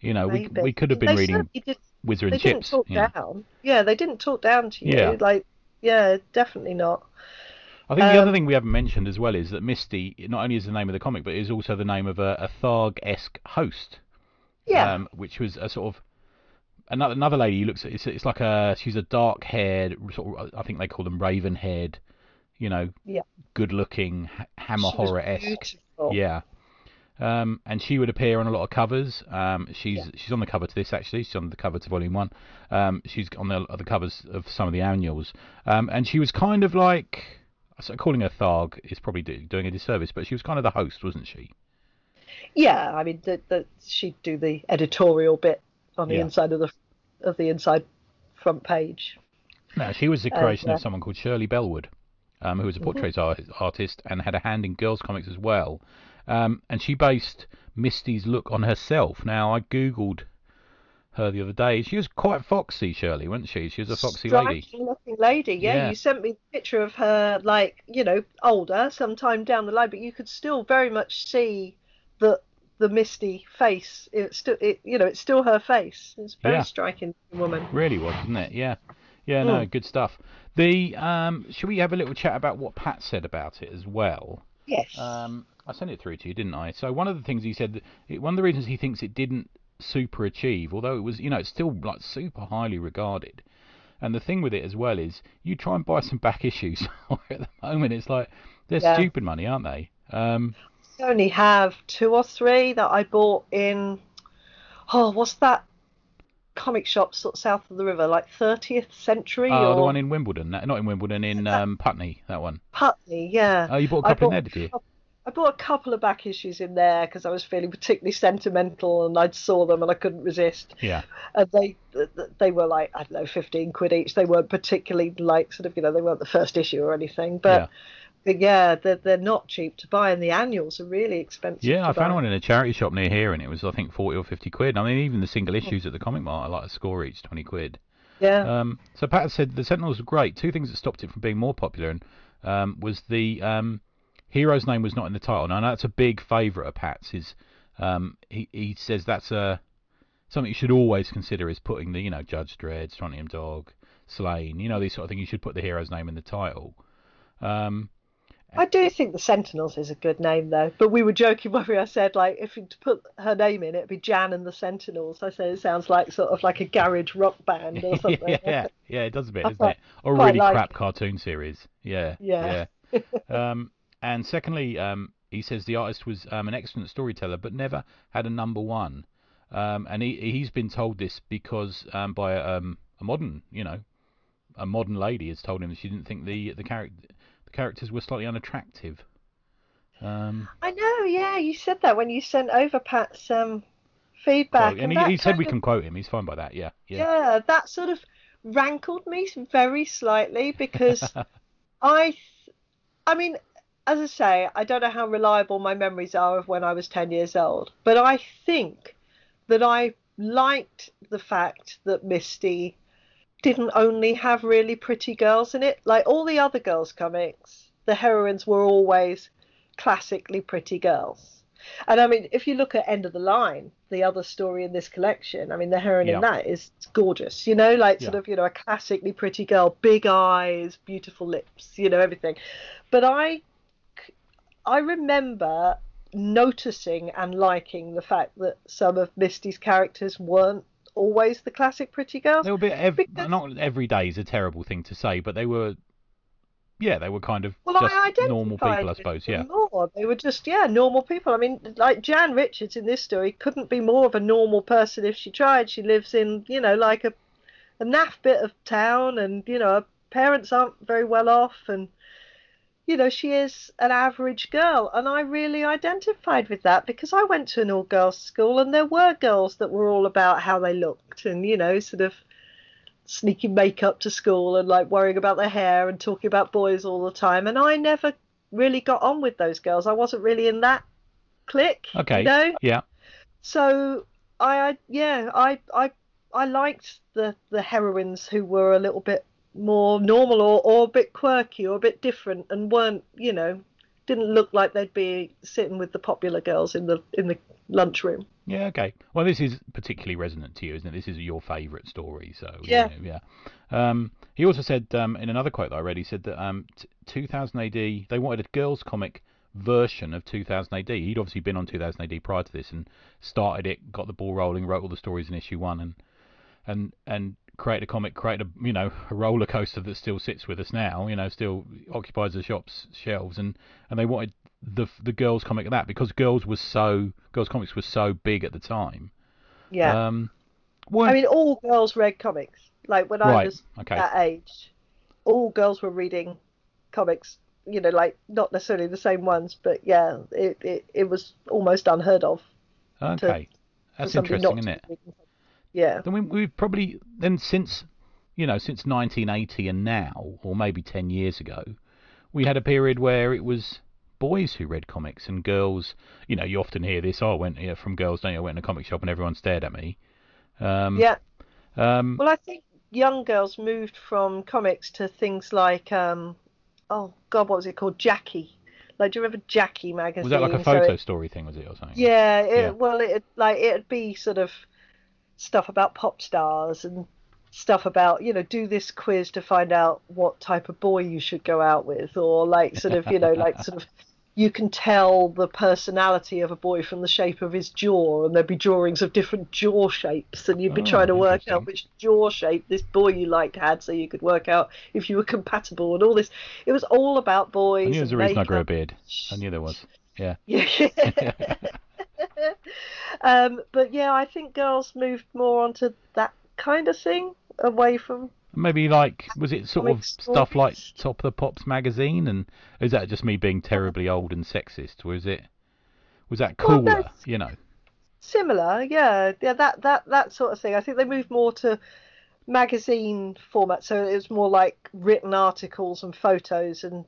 You know, we maybe. we could have been They reading did Whizzer they and didn't Chips. talk down. Yeah, they didn't talk down to you. Yeah. Like, yeah, definitely not. I think the other Um, thing we haven't mentioned as well is that Misty not only is the name of the comic, but is also the name of a, a Tharg-esque host. Yeah, um, which was a sort of another another lady. who looks it's it's like a she's a dark haired sort of I think they call them raven haired, you know, Yeah. good looking hammer horror esque. Yeah. Um, and she would appear on a lot of covers. Um, she's Yeah. she's on the cover to this actually. She's on the cover to Volume One. Um, she's on the the covers of some of the annuals. Um, and she was kind of like so calling her Tharg is probably do, doing a disservice, but she was kind of the host, wasn't she? Yeah, I mean, that she'd do the editorial bit on the Yeah. inside of the of the inside front page. No, she was the Uh, creation yeah. of someone called Shirley Bellwood, um, who was a portrait art- artist and had a hand in girls' comics as well. Um, and she based Misty's look on herself. Now, I googled her the other day. She was quite foxy, Shirley, wasn't she? She was a foxy lady. Striking looking lady. Yeah, Yeah. you sent me a picture of her, like, you know, older, sometime down the line, but you could still very much see the the misty face. It's still, it, you know, it's still her face. It's a very Yeah. striking woman. Really was, wasn't it? Yeah. Yeah, no, Mm. good stuff. The um, should we have a little chat about what Pat said about it as well? Yes. Um, I sent it through to you, didn't I? So one of the things he said, that one of the reasons he thinks it didn't super achieve, although it was, you know, it's still like super highly regarded. And the thing with it as well is, you try and buy some back issues at the moment. It's like they're Yeah. stupid money, aren't they? Um, I only have two or three that I bought in. Oh, what's that comic shop sort of south of the river, like 30th Century oh, or the one in Wimbledon, not in Wimbledon, in um, Putney, that one. Putney? Yeah. Oh, you bought a couple in there, did you? I bought a couple of back issues in there because I was feeling particularly sentimental and I saw them and I couldn't resist. Yeah. And they they were like I don't know, 15 quid each. They weren't particularly like sort of you know they weren't the first issue or anything, but. But yeah, they're, they're not cheap to buy, and the annuals are really expensive. Yeah, I found buy. one in a charity shop near here, and it was I think forty or fifty quid. I mean, even the single issues at the Comic Mart are like a score each, twenty quid. Yeah, Um, so Pat said the Sentinels were great. Two things that stopped it from being more popular and, um, was the um, hero's name was not in the title. Now that's a big favourite of Pat's. Is um, he he says that's a something you should always consider is putting the you know Judge Dredd, Strontium Dog, Sláine, you know these sort of things. You should put the hero's name in the title. Um, I do think the Sentinels is a good name though. But we were joking when I said like if you put her name in, it'd be Jan and the Sentinels. I said it sounds like sort of like a garage rock band or something. yeah, yeah, it does a bit, doesn't it? Or a really like crap cartoon series. Yeah, Yeah. yeah. um, and secondly, um, he says the artist was um, an excellent storyteller, but never had a number one. Um, and he he's been told this because um, by a, um, a modern, you know, a modern lady has told him that she didn't think the the character the characters were slightly unattractive. Um, I know. Yeah, you said that when you sent over Pat's um, feedback, and he, he said we kind can quote him. He's fine by that. Yeah, yeah. yeah, that sort of rankled me very slightly because I, th- I mean, as I say, I don't know how reliable my memories are of when I was 10 years old, but I think that I liked the fact that Misty didn't only have really pretty girls in it. Like all the other girls' comics, the heroines were always classically pretty girls. And I mean, if you look at End of the Line, the other story in this collection, I mean, the heroine Yeah. in that is gorgeous, you know, like sort Yeah. of, you know, a classically pretty girl, big eyes, beautiful lips, you know, everything. But I, I remember noticing and liking the fact that some of Misty's characters weren't always the classic pretty girls. They were a bit ev- Because- not every day is a terrible thing to say, but they were, yeah, they were kind of Well, just I normal people, I suppose. Yeah, More. They were just, yeah, normal people. I mean, like Jan Richards in this story couldn't be more of a normal person if she tried. She lives in, you know, like a, a naff bit of town, and you know, her parents aren't very well off, and you know, she is an average girl, and I really identified with that because I went to an all-girls school, and there were girls that were all about how they looked, and you know, sort of sneaking makeup to school and like worrying about their hair and talking about boys all the time. And I never really got on with those girls. I wasn't really in that clique, Okay. you know. yeah, So I, I yeah, I I I liked the the heroines who were a little bit more normal or or a bit quirky or a bit different and weren't, you know, didn't look like they'd be sitting with the popular girls in the in the lunchroom. yeah. Okay. Well, this is particularly resonant to you, isn't it? This is your favourite story, so Yeah. yeah. yeah. Um, he also said um, in another quote that I read, he said that um, t- 2000 AD they wanted a girls' comic version of 2000 AD. He'd obviously been on 2000 AD prior to this and started it, got the ball rolling, wrote all the stories in issue one, and and and created a comic, create a you know a roller coaster that still sits with us now. You know, still occupies the shop's shelves, and and they wanted the the girls' comic of that because girls was so girls' comics was so big at the time. Yeah. Um, well, I mean, all girls read comics. Like when I was okay. that age, all girls were reading comics. You know, like not necessarily the same ones, but yeah, it it, it was almost unheard of. okay, for that's interesting, isn't it? Be reading comics. Yeah. Then we, we've probably then since you know since 1980 and now, or maybe 10 years ago, we had a period where it was boys who read comics and girls. You know, you often hear this. Oh, I went here from girls, don't you? I went in a comic shop and everyone stared at me. Um, Yeah. Um, Well, I think young girls moved from comics to things like, um, oh God, what was it called? Jackie. Like, do you remember Jackie magazine? was that like a So photo it- story thing? Was it or something? yeah, it, Yeah. well, it like it'd be sort of stuff about pop stars and stuff about, you know, do this quiz to find out what type of boy you should go out with, or like sort of, you know, like sort of you can tell the personality of a boy from the shape of his jaw, and there'd be drawings of different jaw shapes, and you'd be Oh, trying to work out which jaw shape this boy you liked had, so you could work out if you were compatible and all this. It was all about boys. I knew there was a reason I grew a beard. I knew there was. Yeah. Yeah. um, but yeah, I think girls moved more onto that kind of thing away from. Maybe like was it sort of stuff like. Top of the Pops magazine, and is that just me being terribly old and sexist? Was it was that cooler? no. You know. Similar, yeah, yeah, that that that sort of thing. I think they moved more to magazine format, so it was more like written articles and photos and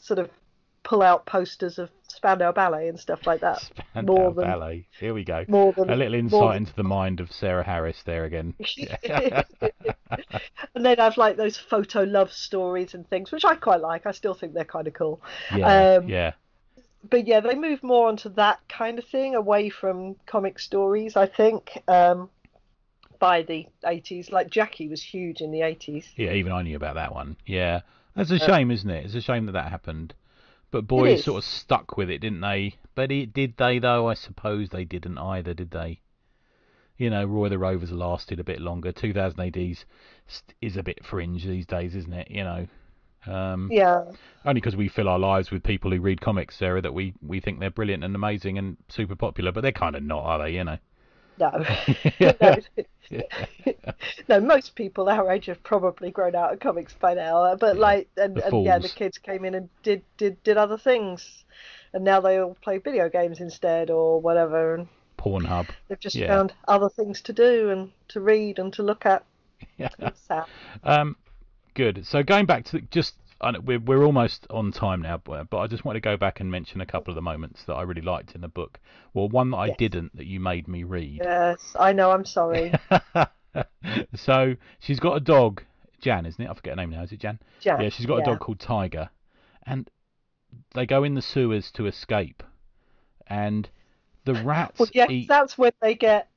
sort of pull out posters of Spandau Ballet and stuff like that. Spandau more than Ballet. Here we go. more than A little insight than- into the mind of Sarah Harris there again. and they'd have like those photo love stories and things, which I quite like. I still think they're kind of cool. Yeah, Um, yeah. but yeah, they moved more onto that kind of thing away from comic stories, I think, um, by the 80s. Like Jackie was huge in the 80s. Yeah, even I knew about that one. Yeah, that's a Uh, shame, isn't it? It's a shame that that happened. But boys sort of stuck with it, didn't they? But it, did they though? I suppose they didn't either, did they? You know, Roy the Rovers lasted a bit longer. 2000 AD's is a bit fringe these days, isn't it? You know, um, Yeah, only because we fill our lives with people who read comics, Sarah, that we we think they're brilliant and amazing and super popular, but they're kind of not, are they? You know. No. no. no, most people our age have probably grown out of comics by now. But Yeah, like, and, the and yeah, the kids came in and did, did, did other things. And now they all play video games instead or whatever. And Pornhub. they've just Yeah. found other things to do and to read and to look at. Yeah. Um, good. So going back to the, just, we're we're almost on time now, but I just want to go back and mention a couple of the moments that I really liked in the book. Well, one that I didn't that you made me read. Yes, I know. I'm sorry. so she's got a dog, Jan, isn't it? I forget her name now. Is it Jan? Jan. Yeah, she's got a dog called Tiger, and they go in the sewers to escape, and the rats Well, yes, eat. that's when they get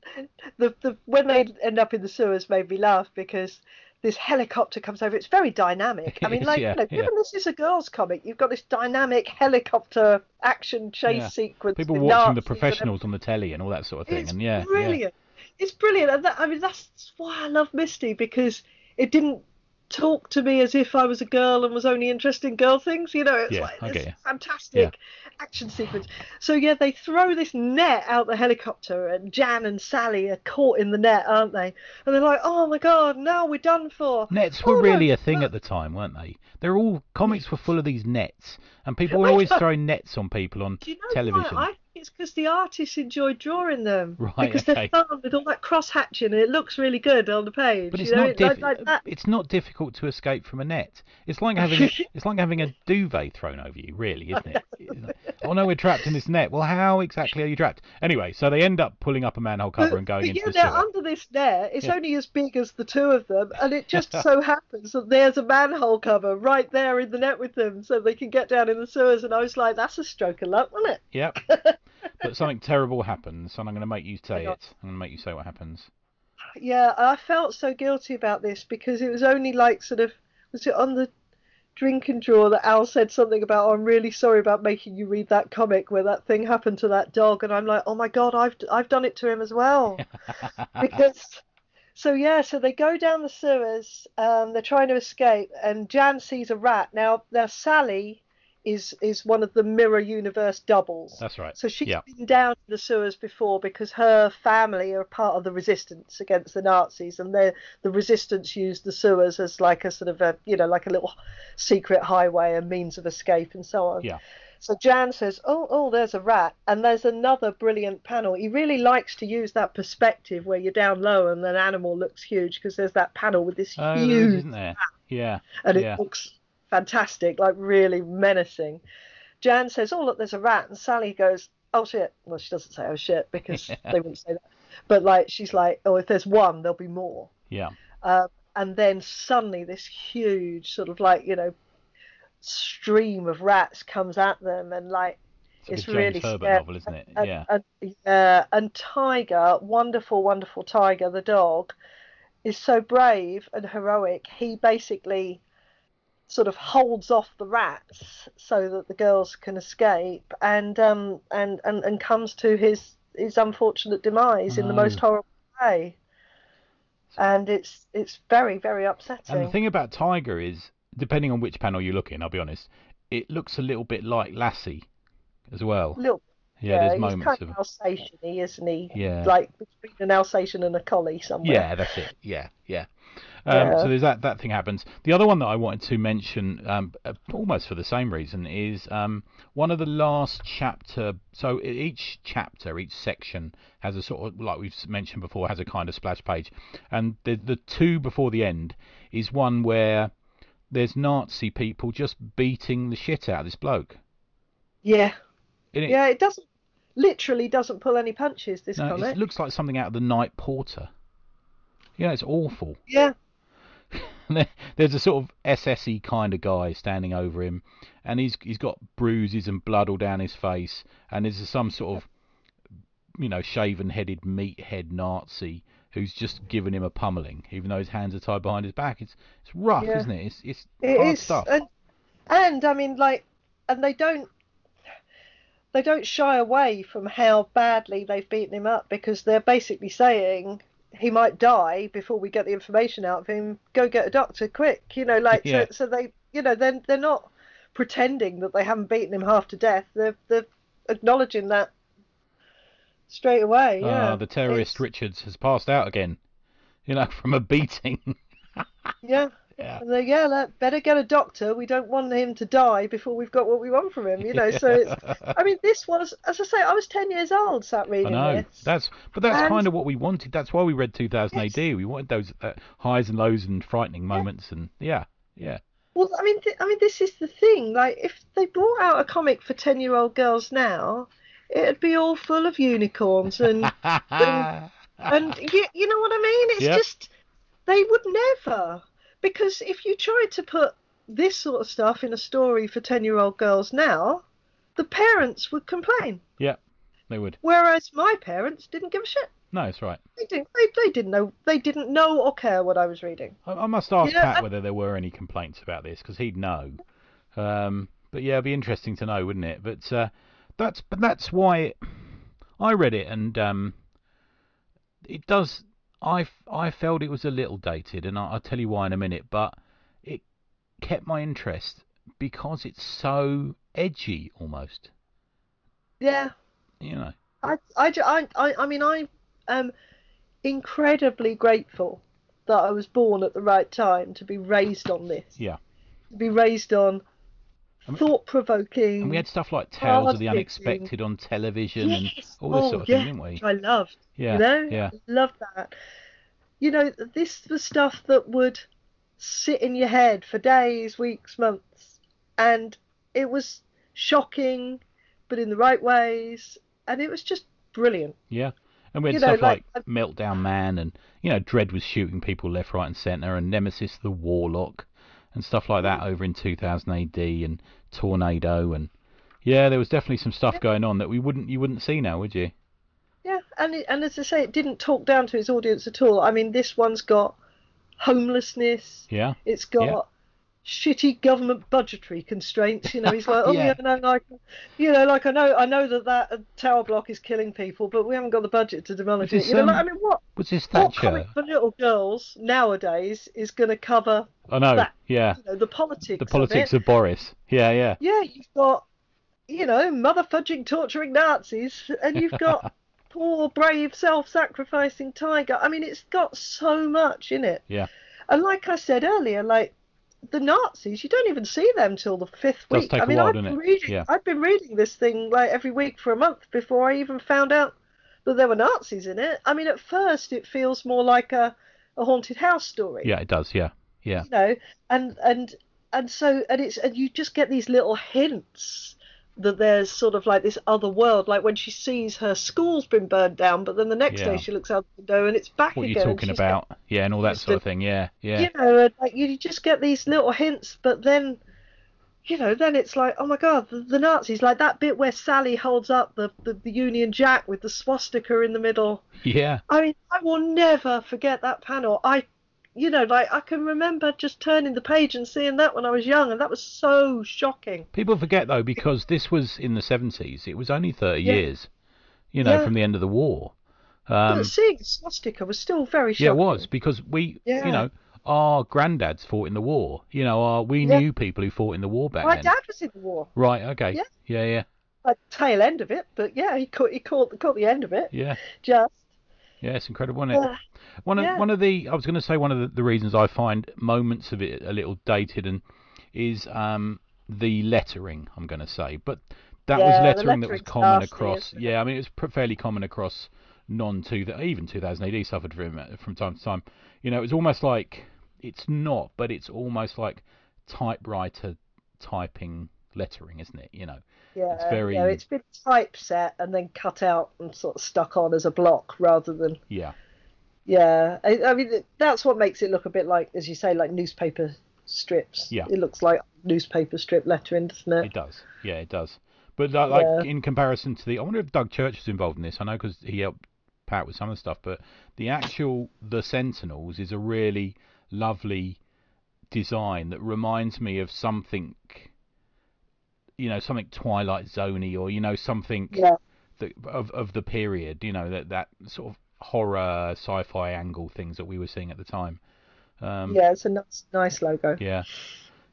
the the when they end up in the sewers made me laugh because this helicopter comes over. It's very dynamic. I mean, like, yeah, you know, yeah. given this is a girls' comic, you've got this dynamic helicopter action chase Yeah. sequence. People watching Nazis the professionals on the telly and all that sort of thing, It's and yeah, yeah. brilliant. It's brilliant. And that, I mean, that's why I love Misty because it didn't talk to me as if I was a girl and was only interested in girl things. You know, it's Yeah, like this fantastic action sequence. So yeah, they throw this net out the helicopter, and Jan and Sally are caught in the net, aren't they? And they're like, "Oh my god, now we're done for." Nets Oh, were no, really a thing no. at the time, weren't they? They're all comics were full of these nets, and people were always throwing nets on people on you know television. I it's because the artists enjoy drawing them. Right, Because okay. they're fun with all that cross hatching, and it looks really good on the page. But you it's know, not like, it's not difficult to escape from a net. It's like having a, it's like having a duvet thrown over you, really, isn't it? Isn't it? oh no, we're trapped in this net. Well, how exactly are you trapped? Anyway, so they end up pulling up a manhole cover But- and going but into yeah, the they're sewer. under this net. It's Yeah. only as big as the two of them, and it just so happens that there's a manhole cover right there in the net with them, so they can get down in the sewers. And I was like, "That's a stroke of luck, wasn't it?" Yep. But something terrible happens, and I'm going to make you say it. I'm going to make you say what happens. Yeah, I felt so guilty about this because it was only like sort of was it on the drink and draw that Al said something about oh, I'm really sorry about making you read that comic where that thing happened to that dog and I'm like oh my god I've I've done it to him as well because so yeah so they go down the sewers um they're trying to escape and Jan sees a rat now now Sally is is one of the mirror universe doubles That's right. so she's Yeah. been down in the sewers before because her family are part of the resistance against the Nazis, and they the resistance used the sewers as like a sort of a you know like a little secret highway and means of escape and so on. Yeah. So Jan says, "Oh, oh, there's a rat," and there's another brilliant panel. He really likes to use that perspective where you're down low and an animal looks huge because there's that panel with this Oh, huge isn't there? Yeah. and it yeah. looks fantastic, like really menacing. Jan says, "Oh look, there's a rat," and Sally goes, oh shit. Well, she doesn't say oh shit because they wouldn't say that. But like she's like, oh, if there's one, there'll be more. Yeah. Um, and then suddenly this huge sort of like you know stream of rats comes at them and like It's, It's really Herbert scary. novel, isn't it? and, yeah. and, yeah, and Tiger, wonderful, wonderful Tiger, the dog, is so brave and heroic. He basically sort of holds off the rats so that the girls can escape, and um and and, and comes to his his unfortunate demise in the most horrible way. And it's it's very very upsetting. And the thing about Tiger is, depending on which panel you look in, I'll be honest, it looks a little bit like Lassie as well. Little, Yeah, there's he's moments kind of of Alsatian-y, isn't he? Yeah. Like between an Alsatian and a collie somewhere. Yeah, that's it. Yeah, yeah. Um, Yeah. So there's that that thing happens. The other one that I wanted to mention, um, uh, almost for the same reason, is um, one of the last chapter. So each chapter, each section has a sort of like we've mentioned before, has a kind of splash page, and the the two before the end is one where there's Nazi people just beating the shit out of this bloke. Yeah. It, Yeah, it doesn't literally doesn't pull any punches. This no, comic. it looks like something out of the Night Porter. Yeah, it's awful. Yeah, there's a sort of SS-y kind of guy standing over him, and he's he's got bruises and blood all down his face, and there's some sort of you know shaven-headed meathead Nazi who's just giving him a pummeling, even though his hands are tied behind his back. It's it's rough, Yeah. isn't it? It's it's it hard is, stuff. and and I mean, like, and they don't they don't shy away from how badly they've beaten him up because they're basically saying he might die before we get the information out of him. Go get a doctor quick, you know, like Yeah. so, so they, you know, then they're not pretending that they haven't beaten him half to death. They're they're acknowledging that straight away. Yeah, Ah, the terrorist It's- Richards has passed out again, you know, from a beating. Yeah. Yeah. And they, yeah, let, better get a doctor. We don't want him to die before we've got what we want from him, you know. So it's, I mean, this was, as I say, I was 10 years old sat I know. this. That's but that's And- kind of what we wanted. That's why we read 2000 Yes. AD. We wanted those uh, highs and lows and frightening moments, and yeah, yeah. Well, I mean, th- I mean, this is the thing. Like, if they brought out a comic for 10 year old girls now, it'd be all full of unicorns and, and you, you know what I mean? It's Yep. just, they would never. Because if you tried to put this sort of stuff in a story for 10 year old girls now, the parents would complain. yeah, they would. Whereas my parents didn't give a shit. No, that's right. They didn't. They, they didn't know. They didn't know or care what I was reading. I, I must ask Yeah, Pat I- whether there were any complaints about this because he'd know. Um, but yeah, it'd be interesting to know, wouldn't it? But uh, that's but that's why it, I read it and um, it does. I I felt it was a little dated, and I'll tell you why in a minute. But it kept my interest because it's so edgy, almost. Yeah. You know. I. I. I. I, I mean, I am incredibly grateful that I was born at the right time to be raised on this. Yeah. To be raised on I mean- thought-provoking. And we had stuff like Tales of the Unexpected on television and Yes. all this oh, sort of yeah, thing, didn't we? which I loved. Yeah. You know, Yeah. Love that. You know, this was stuff that would sit in your head for days, weeks, months, and it was shocking, but in the right ways, and it was just brilliant. Yeah. And we had You know, stuff like, like- Meltdown Man and, you know, Dredd was shooting people left, right, and centre, and Nemesis the Warlock and stuff like that over in 2000 AD and Tornado and. Yeah, there was definitely some stuff going on that we wouldn't you wouldn't see now, would you? Yeah, and it, and as I say, it didn't talk down to its audience at all. I mean, this one's got homelessness. Yeah. It's got Yeah. Shitty government budgetary constraints. You know, he's like, oh Yeah. yeah, no, like, you know, like I know, I know that that tower block is killing people, but we haven't got the budget to demolish it. You know, like, I um, mean, what Was this what Thatcher? comic for little girls nowadays is going to cover, I know. that- yeah. you know, the politics? The of politics it? of Boris. Yeah, yeah. Yeah, you've got, you know, mother fudging, torturing Nazis, and you've got poor, brave, self-sacrificing tiger. I mean, it's got so much in it. Yeah. And like I said earlier, like the Nazis, you don't even see them till the fifth Does week. take I a mean, while, I've doesn't been reading, Yeah. I've been reading this thing like every week for a month before I even found out that there were Nazis in it. I mean, at first it feels more like a, a haunted house story Yeah, it does, yeah. Yeah. you know and and and so and it's and you just get these little hints that there's sort of like this other world, like when she sees her school's been burned down, but then the next Yeah. day she looks out the window and it's back again. What are you talking about? Yeah, and all that sort of thing. Yeah, yeah. you know, and like you just get these little hints, but then, you know, then it's like, oh my god, the, the Nazis, like that bit where Sally holds up the, the, the Union Jack with the swastika in the middle. Yeah. I mean, I will never forget that panel. I, you know, like I can remember just turning the page and seeing that when I was young, and that was so shocking. People forget though because this was in the seventies. It was only thirty Yeah. years, you know, Yeah. from the end of the war. Um, but seeing the swastika was still very shocking. yeah, it was because we, Yeah. you know, our granddads fought in the war. You know, our, we knew people who fought in the war back then. My then. dad was in the war, Right. Okay. Yeah. Yeah. Yeah. like tail end of it, but yeah, he caught he caught caught the end of it. Yeah. Just Yeah. It's incredible, isn't it? uh, One of Yeah. one of the I was going to say one of the, the reasons I find moments of it a little dated and is um the lettering. I'm going to say, but that Yeah, was lettering that was common nasty, across. Yeah, I mean it was fairly common across non two that even 2000 AD suffered from from time to time. You know, it's almost like it's not, but it's almost like typewriter typing lettering, isn't it? You know. Yeah, It's very- yeah, it's been typeset and then cut out and sort of stuck on as a block rather than Yeah. yeah. I, I mean that's what makes it look a bit like, as you say, like newspaper strips. Yeah. it looks like newspaper strip lettering, doesn't it? It does. Yeah, it does. But like Yeah. in comparison to the, I wonder if Doug Church is involved in this. I know because he helped Pat with some of the stuff. But the actual the Sentinels is a really lovely design that reminds me of something, you know, something Twilight Zoney or you know something Yeah, that, of of the period. You know that that sort of horror sci-fi angle things that we were seeing at the time. Um, yeah, it's a nice, nice logo. yeah.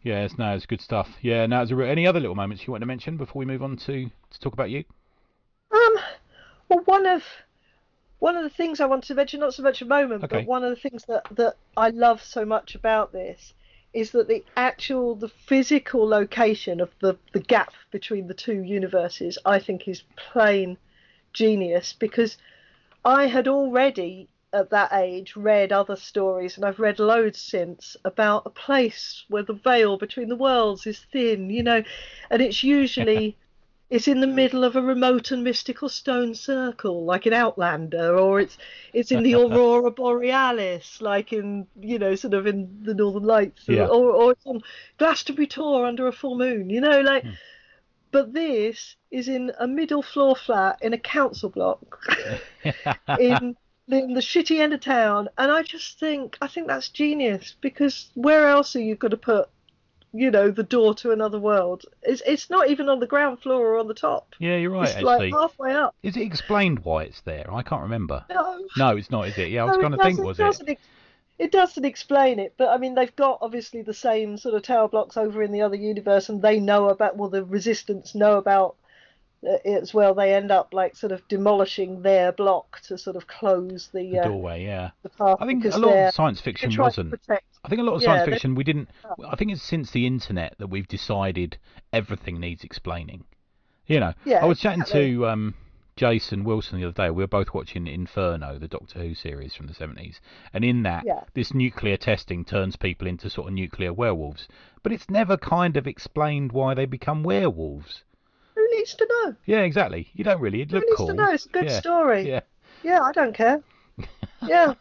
Yeah, it's, no, it's good stuff. Yeah, now it's a, re- any other little moments you want to mention before we move on to, to talk about you? Um, well, one of one of the things I wanted to mention, not so much a moment, Okay. but one of the things that that I love so much about this is that the actual, the physical location of the the gap between the two universes, I think, is plain genius because I had already at that age read other stories and I've read loads since about a place where the veil between the worlds is thin, you know, and it's usually it's in the middle of a remote and mystical stone circle, like in Outlander, or it's it's in the Aurora Borealis, like in you know, sort of in the Northern Lights, or, Yeah. or, or it's on Glastonbury Tor under a full moon, you know, like. Hmm. But this is in a middle floor flat in a council block in in the shitty end of town, and I just think I think that's genius because where else are you going to put, you know, the door to another world? It's it's not even on the ground floor or on the top. yeah, you're right, it's actually. like halfway up. Is it explained why it's there? I can't remember. No, No, it's not, is it? Yeah, I was no, going to think, was it? it? Doesn't, ex- it doesn't explain it, but I mean they've got obviously the same sort of tower blocks over in the other universe, and they know about well the resistance know about as well. They end up like sort of demolishing their block to sort of close the The uh, doorway, yeah. the path I think a lot of science fiction wasn't. protect. I think a lot of Yeah, science fiction we didn't. I think it's since the internet that we've decided everything needs explaining. You know, Yeah, I was chatting exactly. to um, Jason Wilson the other day. We were both watching Inferno, the Doctor Who series from the seventies, and in that, Yeah. this nuclear testing turns people into sort of nuclear werewolves. But it's never kind of explained why they become werewolves. Who needs to know? Yeah, exactly. You don't really. It Who needs cool. to know? It's a good yeah. story. Yeah. Yeah, I don't care. Yeah.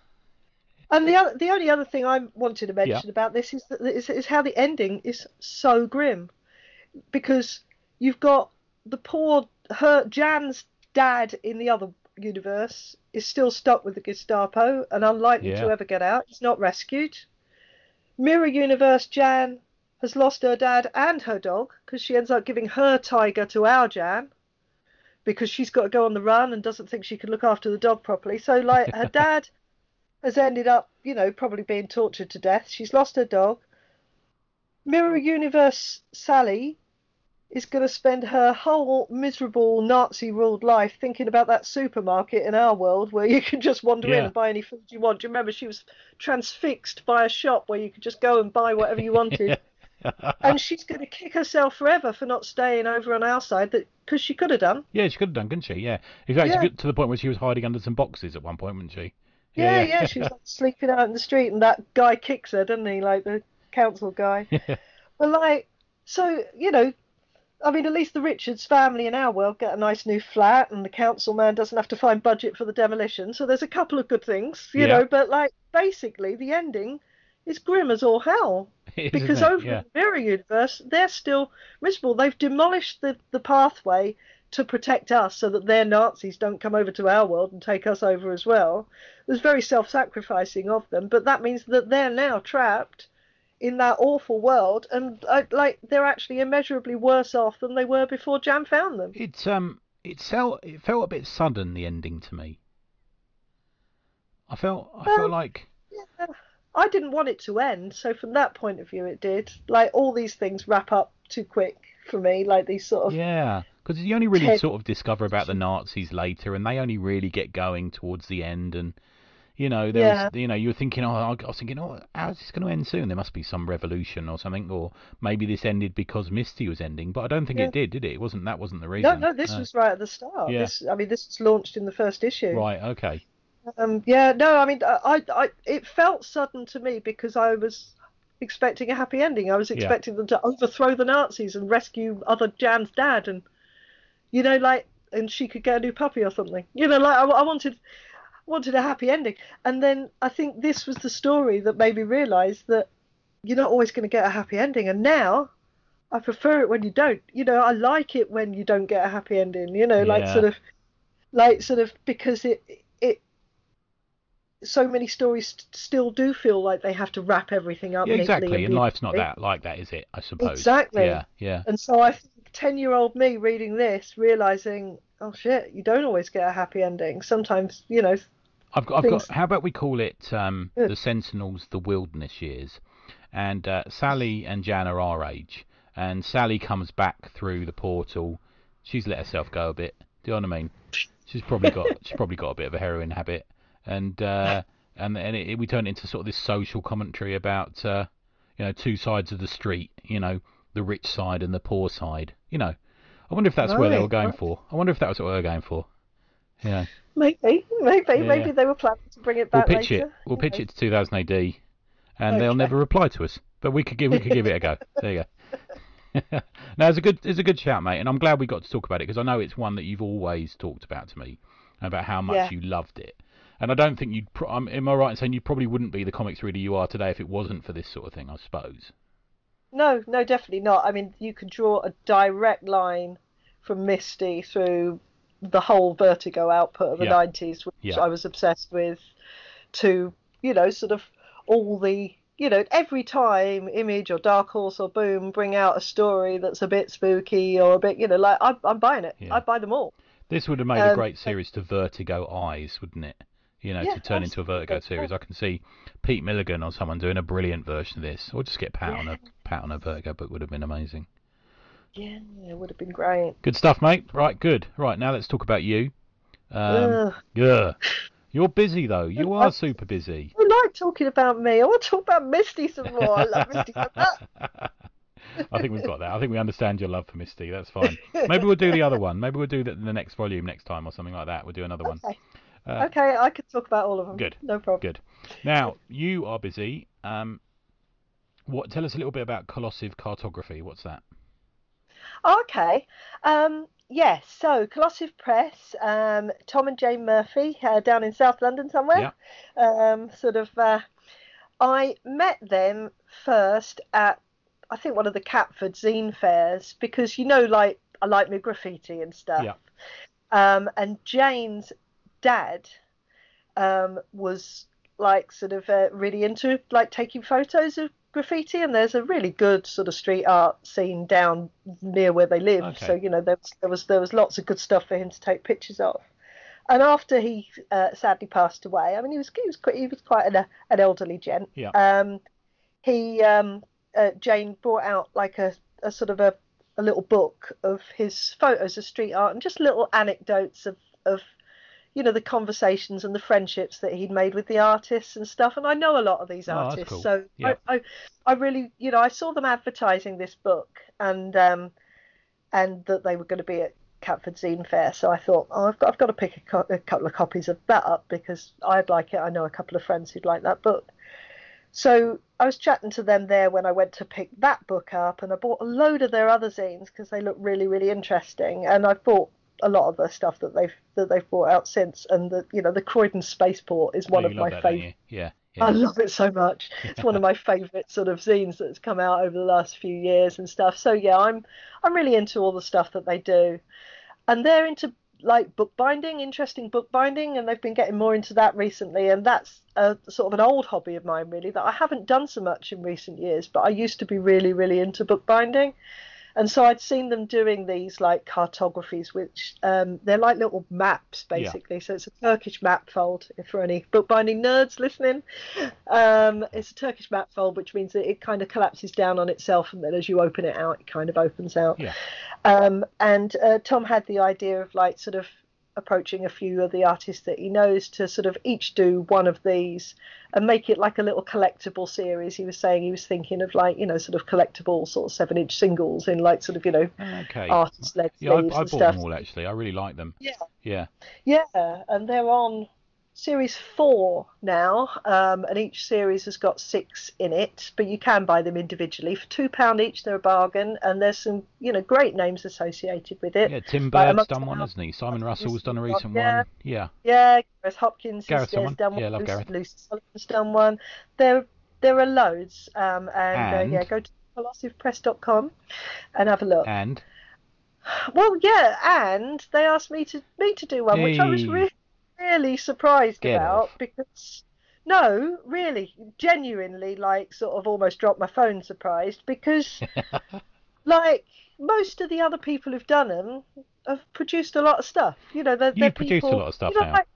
And the other, the only other thing I wanted to mention Yeah. about this is, that, is is how the ending is so grim, because you've got the poor her Jan's dad in the other universe is still stuck with the Gestapo and unlikely Yeah. to ever get out. He's not rescued. Mirror universe Jan has lost her dad and her dog because she ends up giving her tiger to our Jan because she's got to go on the run and doesn't think she can look after the dog properly. So, like, her dad has ended up, you know, probably being tortured to death. She's lost her dog. Mirror Universe Sally is going to spend her whole miserable Nazi ruled life thinking about that supermarket in our world where you can just wander in and buy any food you want. Do you remember she was transfixed by a shop where you could just go and buy whatever you wanted? and she's going to kick herself forever for not staying over on our side that because she could have done. Yeah, she could have done, couldn't she? Yeah. In fact, Yeah. to the point where she was hiding under some boxes at one point, wasn't she? Yeah, yeah, she was like, sleeping out in the street, and that guy kicks her, doesn't he? Like the council guy. but like, so you know, I mean, at least the Richards family in our world get a nice new flat, and the council man doesn't have to find budget for the demolition. So there's a couple of good things, you Yeah. know. But like, basically, the ending is grim as all hell is, because over yeah. in the mirror universe, they're still miserable. They've demolished the the pathway to protect us, so that their Nazis don't come over to our world and take us over as well. It was very self-sacrificing of them, but that means that they're now trapped in that awful world, and uh, like they're actually immeasurably worse off than they were before Jan found them. It's um, it felt it felt a bit sudden the ending to me. I felt I Well, felt like Yeah, I didn't want it to end, so from that point of view, it did. Like all these things wrap up too quick for me, like these sort of yeah, because you only really Ted- sort of discover about the Nazis later, and they only really get going towards the end, and you know there Yeah. was you know you were thinking oh I was thinking oh how's this going to end soon? There must be some revolution or something, or maybe this ended because Misty was ending, but I don't think Yeah. it did, did it? It wasn't that wasn't the reason. no, no, this was right at the start. Yeah. This, I mean, this was launched in the first issue. right. Okay. Um, yeah, no, I mean, I, I, I, it felt sudden to me because I was expecting a happy ending. I was Yeah. expecting them to overthrow the Nazis and rescue other Jan's dad, and you know, like, and she could get a new puppy or something. You know, like I, I wanted, wanted a happy ending, and then I think this was the story that made me realise that you're not always going to get a happy ending, and now. I prefer it when you don't. You know, I like it when you don't get a happy ending. You know, like Yeah. sort of, like sort of because it so many stories st- still do feel like they have to wrap everything up Yeah, exactly. And life's not that like that, is it? I suppose. Exactly. Yeah. Yeah. And so I think 10 year old me reading this, realizing, oh shit, you don't always get a happy ending. Sometimes, you know, I've got, I've things- got. How about we call it um, Yeah. the Sentinels, the Wilderness Years, and uh, Sally and Jan are our age, and Sally comes back through the portal. She's let herself go a bit. Do you know what I mean? She's probably got she's probably got a bit of a heroin habit, and uh, and and it, we turn it into sort of this social commentary about uh, you know two sides of the street. You know, the rich side and the poor side. You know, I wonder if that's where they were going right. for. I wonder if that was what they were going for. Yeah. maybe, maybe, Yeah. maybe they were planning to bring it back. We'll pitch later. it. We'll pitch it to 2000 AD, and they'll never reply to us. But we could give we could give it a go. There you go. no, it's a good it's a good shout, mate, and I'm glad we got to talk about it because I know it's one that you've always talked about to me about how much Yeah. you loved it. And I don't think you'd. Pro- um, am I right in saying you probably wouldn't be the comics reader you are today if it wasn't for this sort of thing? I suppose. No, no, definitely not. I mean, you could draw a direct line from Misty through the whole Vertigo output of the Yeah. 90s, which Yeah. I was obsessed with, to, you know, sort of all the, you know, every time Image or Dark Horse or Boom bring out a story that's a bit spooky or a bit, you know, like, I'm, I'm buying it. Yeah. I buy them all. This would have made a Um, great series to Vertigo Eyes, wouldn't it? You know, Yeah, to turn into a Vertigo series. I can see Pete Milligan or someone doing a brilliant version of this, or just get Pat on a Pat on a Vertigo book would have been amazing. Yeah, it would have been great. Good stuff, mate. Right, good. Right, now let's talk about you. Um, yeah, you're busy though. You are super busy. I like talking about me. I want to talk about Misty some more. I love Misty. I think we've got that. I think we understand your love for Misty. That's fine. Maybe we'll do the other one. Maybe we'll do the, the next volume next time or something like that. We'll do another one. Okay. Uh, Okay, I could talk about all of them. Good. No problem. Good. Now you are busy. Um, what? Tell us a little bit about Colossive Cartography. What's that? Okay. Um, yes, so Colossive Press, um, Tom and Jane Murphy uh, down in South London somewhere. Um, sort of, uh, I met them first at, I think, one of the Catford zine fairs because, you know, like, I like my graffiti and stuff. Yeah. Um, and Jane's dad um, was like sort of uh, really into like taking photos of graffiti and there's a really good sort of street art scene down near where they live Okay. so you know there was, there was there was lots of good stuff for him to take pictures of and after he uh, sadly passed away I mean he was he was quite, he was quite an, an elderly gent Yeah. um he um uh, Jane brought out like a, a sort of a, a little book of his photos of street art and just little anecdotes of of you know the conversations and the friendships that he'd made with the artists and stuff and I know a lot of these Oh, artists cool. so Yeah. I, I I really you know I saw them advertising this book and um and that they were going to be at Catford Zine Fair so I thought oh I've got I've got to pick a, co- a couple of copies of that up because I'd like it I know a couple of friends who'd like that book so I was chatting to them there when I went to pick that book up, and I bought a load of their other zines because they look really, really interesting. And I bought a lot of the stuff that they've that they've brought out since, and the you know the Croydon Spaceport is one Oh, of my favourite. Yeah. I love it so much. It's one of my favourite sort of zines that's come out over the last few years and stuff. So yeah, I'm I'm really into all the stuff that they do, and they're into like bookbinding, interesting bookbinding, and they've been getting more into that recently. And that's a sort of an old hobby of mine, really, that I haven't done so much in recent years. But I used to be really, really into bookbinding. And so I'd seen them doing these like cartographies, which um, they're like little maps Yeah. basically. So it's a Turkish map fold, if for any bookbinding nerds listening. Um, it's a Turkish map fold, which means that it kind of collapses down on itself, and then as you open it out, it kind of opens out. Yeah. Um, and uh, Tom had the idea of like sort of approaching a few of the artists that he knows to sort of each do one of these and make it like a little collectible series. He was saying he was thinking of like, you know, sort of collectible sort of seven inch singles in like sort of, you know, ah, Okay. artist led Yeah, I, I bought stuff. them all actually. I really like them. Yeah. Yeah. Yeah, and they're on series four now, um, and each series has got six in it, but you can buy them individually for two pound each. They're a bargain, and there's some you know great names associated with it. Yeah. Tim Like, Bird's amongst done one, hasn't he? Simon Russell's done a recent yeah. one. Yeah. Yeah, Gareth Hopkins Gareth has, done has one. done one. Yeah, love Lucy, Gareth. Lucy Sullivan's done one. There, there are loads, um, and, And? Uh, yeah, go to colossivepress.com and have a look. And Well, yeah, and they asked me to me to do one, which I was really, really surprised Get about off. because no, really, genuinely, like, sort of almost dropped my phone surprised because, like, most of the other people who've done them have produced a lot of stuff. You know, they're, You they're produce a lot of stuff you know, now. Like,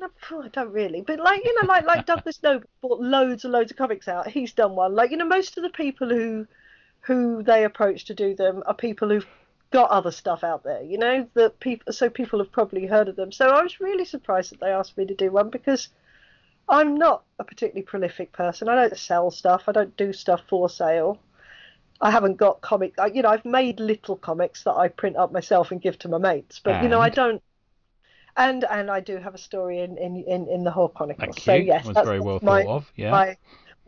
no, I don't really, but like you know, like like Douglas Noble bought loads and loads of comics out. He's done one. Like you know, most of the people who who they approach to do them are people who've got other stuff out there. You know, that people so people have probably heard of them. So I was really surprised that they asked me to do one because I'm not a particularly prolific person. I don't sell stuff. I don't do stuff for sale. I haven't got comic. You know, I've made little comics that I print up myself and give to my mates. But you know, I don't. And and I do have a story in in in, in the Hall Chronicles. so yes, was that's, very well my, thought of. Yeah. my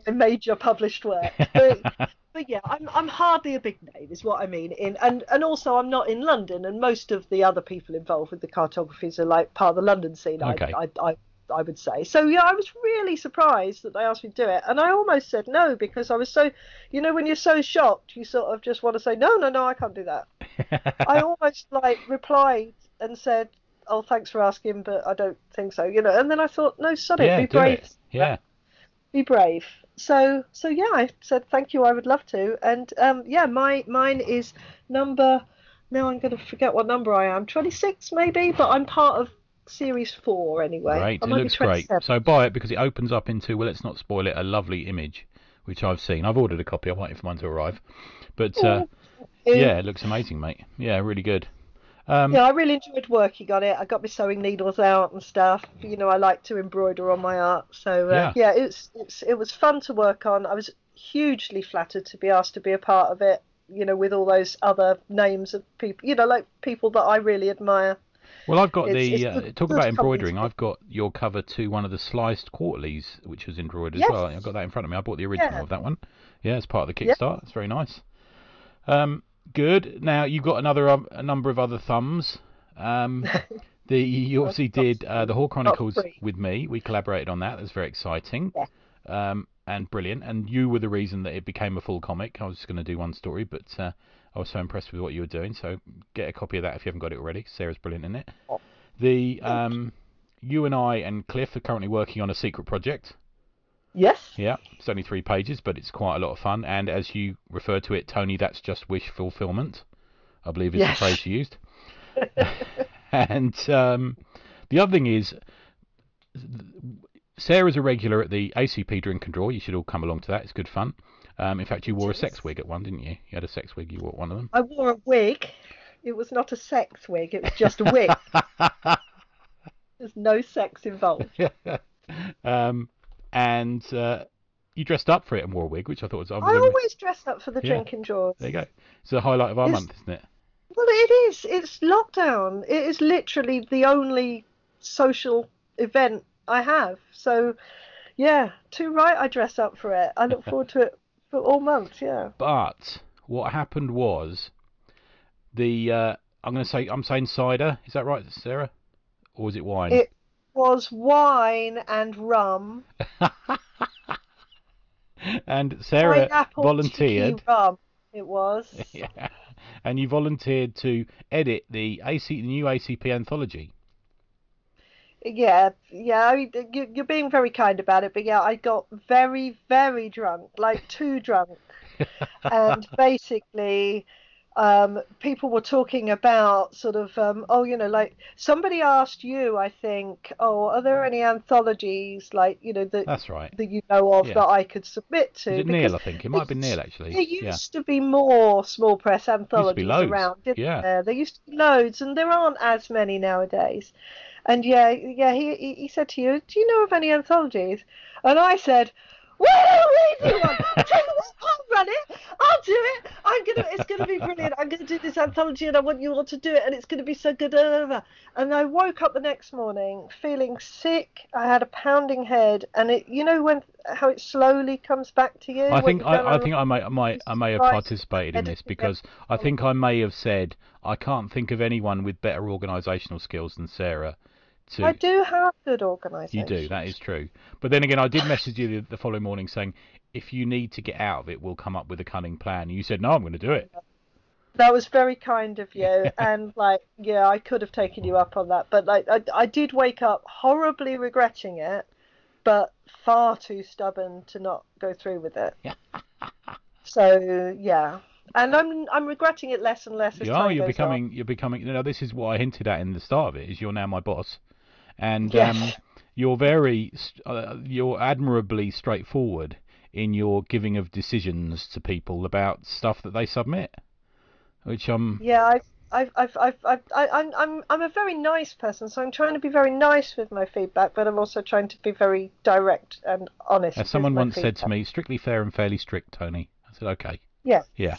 my major published work. But but yeah, I'm I'm hardly a big name, is what I mean. In and and also I'm not in London, and most of the other people involved with the cartographies are like part of the London scene. Okay. I, I I I would say. So yeah, I was really surprised that they asked me to do it, and I almost said no because I was so, you know, when you're so shocked, you sort of just want to say no, no, no, I can't do that. I almost like replied and said, "Oh, thanks for asking, but I don't think so," you know. And then I thought, no, it, yeah. be brave it. Yeah. be brave. So so yeah, I said thank you. I would love to. And um, yeah, my mine is number. Now I'm going to forget what number I am. 26 maybe, but I'm part of series four anyway. Great. It looks great. So buy it because it opens up into well, let's not spoil it. A lovely image, which I've seen. I've ordered a copy. I'm waiting for mine to arrive. But uh, yeah, it looks amazing, mate. Yeah, really good. Um, Yeah, I really enjoyed working on it. I got my sewing needles out and stuff. You know, I like to embroider on my art. So uh, yeah, it's it's it was fun to work on. I was hugely flattered to be asked to be a part of it. You know, with all those other names of people. You know, like people that I really admire. Well, I've got It's- the it's uh, good- talk good about embroidering. I've got your cover to one of the sliced quarterlies, which was embroidered as well. I've got that in front of me. I bought the original Yeah. of that one. Yeah, it's part of the Yeah. Kickstart. It's very nice. Um, good. Now you've got another um, a number of other thumbs. Um, the you obviously did uh, the Hall Chronicles with me. We collaborated on that. That's very exciting. Yeah. Um, and brilliant. And you were the reason that it became a full comic. I was just going to do one story, but uh, I was so impressed with what you were doing. So get a copy of that if you haven't got it already. Sarah's brilliant in it. Oh. The um, you and I and Cliff are currently working on a secret project. Yes. Yeah, it's only three pages, but it's quite a lot of fun. And as you refer to it, Tony, that's just wish fulfillment. I believe is Yes. the phrase you used. and um, the other thing is, Sarah's a regular at the ACP Drink and Draw. You should all come along to that. It's good fun. Um, in fact, you wore a sex wig at one, didn't you? You had a sex wig. You wore one of them. I wore a wig. It was not a sex wig. It was just a wig. There's no sex involved. um, and uh, you dressed up for it and wore a wig, which I thought was. I was I only- always dress up for the Yeah. drinking drawers. There you go. It's the highlight of our It's- month, isn't it? Well, it is. It's lockdown. It is literally the only social event I have. So, Yeah, too right. I dress up for it. I look forward to it for all months. Yeah. But what happened was the uh, I'm going to say I'm saying cider. Is that right, Sarah? Or is it wine? It was wine and rum. and Sarah Pineapple volunteered. rum. It was. yeah. And you volunteered to edit the AC the new ACP anthology. Yeah, yeah. I mean, you, you're being very kind about it, but yeah, I got very, very drunk, like too drunk, and basically, um, people were talking about sort of, um, oh, you know, like somebody asked you, I think, oh, are there any anthologies like you know that That's right. that you know of Yeah. that I could submit to? Was it Because Neil? I think it might been Neil actually. There Yeah. used to be more small press anthologies around, didn't yeah. there? There used to be loads, and there aren't as many nowadays. And yeah, yeah, he, he said to you, "Do you know of any anthologies?" And I said, "Well, we do one. Tell you what, I'll run it. I'll do it. I'm gonna. It's gonna be brilliant. I'm gonna do this anthology, and I want you all to do it, and it's gonna be so good." blah, blah, blah." And I woke up the next morning feeling sick. I had a pounding head, and it, you know, when how it slowly comes back to you. I think I, I think I may I may I may have participated in this because I think I may have said I can't think of anyone with better organisational skills than Sarah. To I do have good organisation. you do that is true, but then again I did message you the, the following morning saying if you need to get out of it, we'll come up with a cunning plan. You said no, I'm going to do it. That was very kind of you, and like, yeah, I could have taken you up on that, but like, I, I did wake up horribly regretting it, but far too stubborn to not go through with it. So yeah, and I'm I'm regretting it less and less as You are. You're becoming. You're becoming. You know, this is what I hinted at in the start of it. Is you're now my boss, and Yes. um, you're very. Uh, you're admirably straightforward in your giving of decisions to people about stuff that they submit, which um. Yeah, I've. I've, I've, I've, I've, I, I'm, I'm, I'm a very nice person, so I'm trying to be very nice with my feedback, but I'm also trying to be very direct and honest. As someone once said to me, strictly fair and fairly strict, Tony. I said, okay. Yeah. Yeah.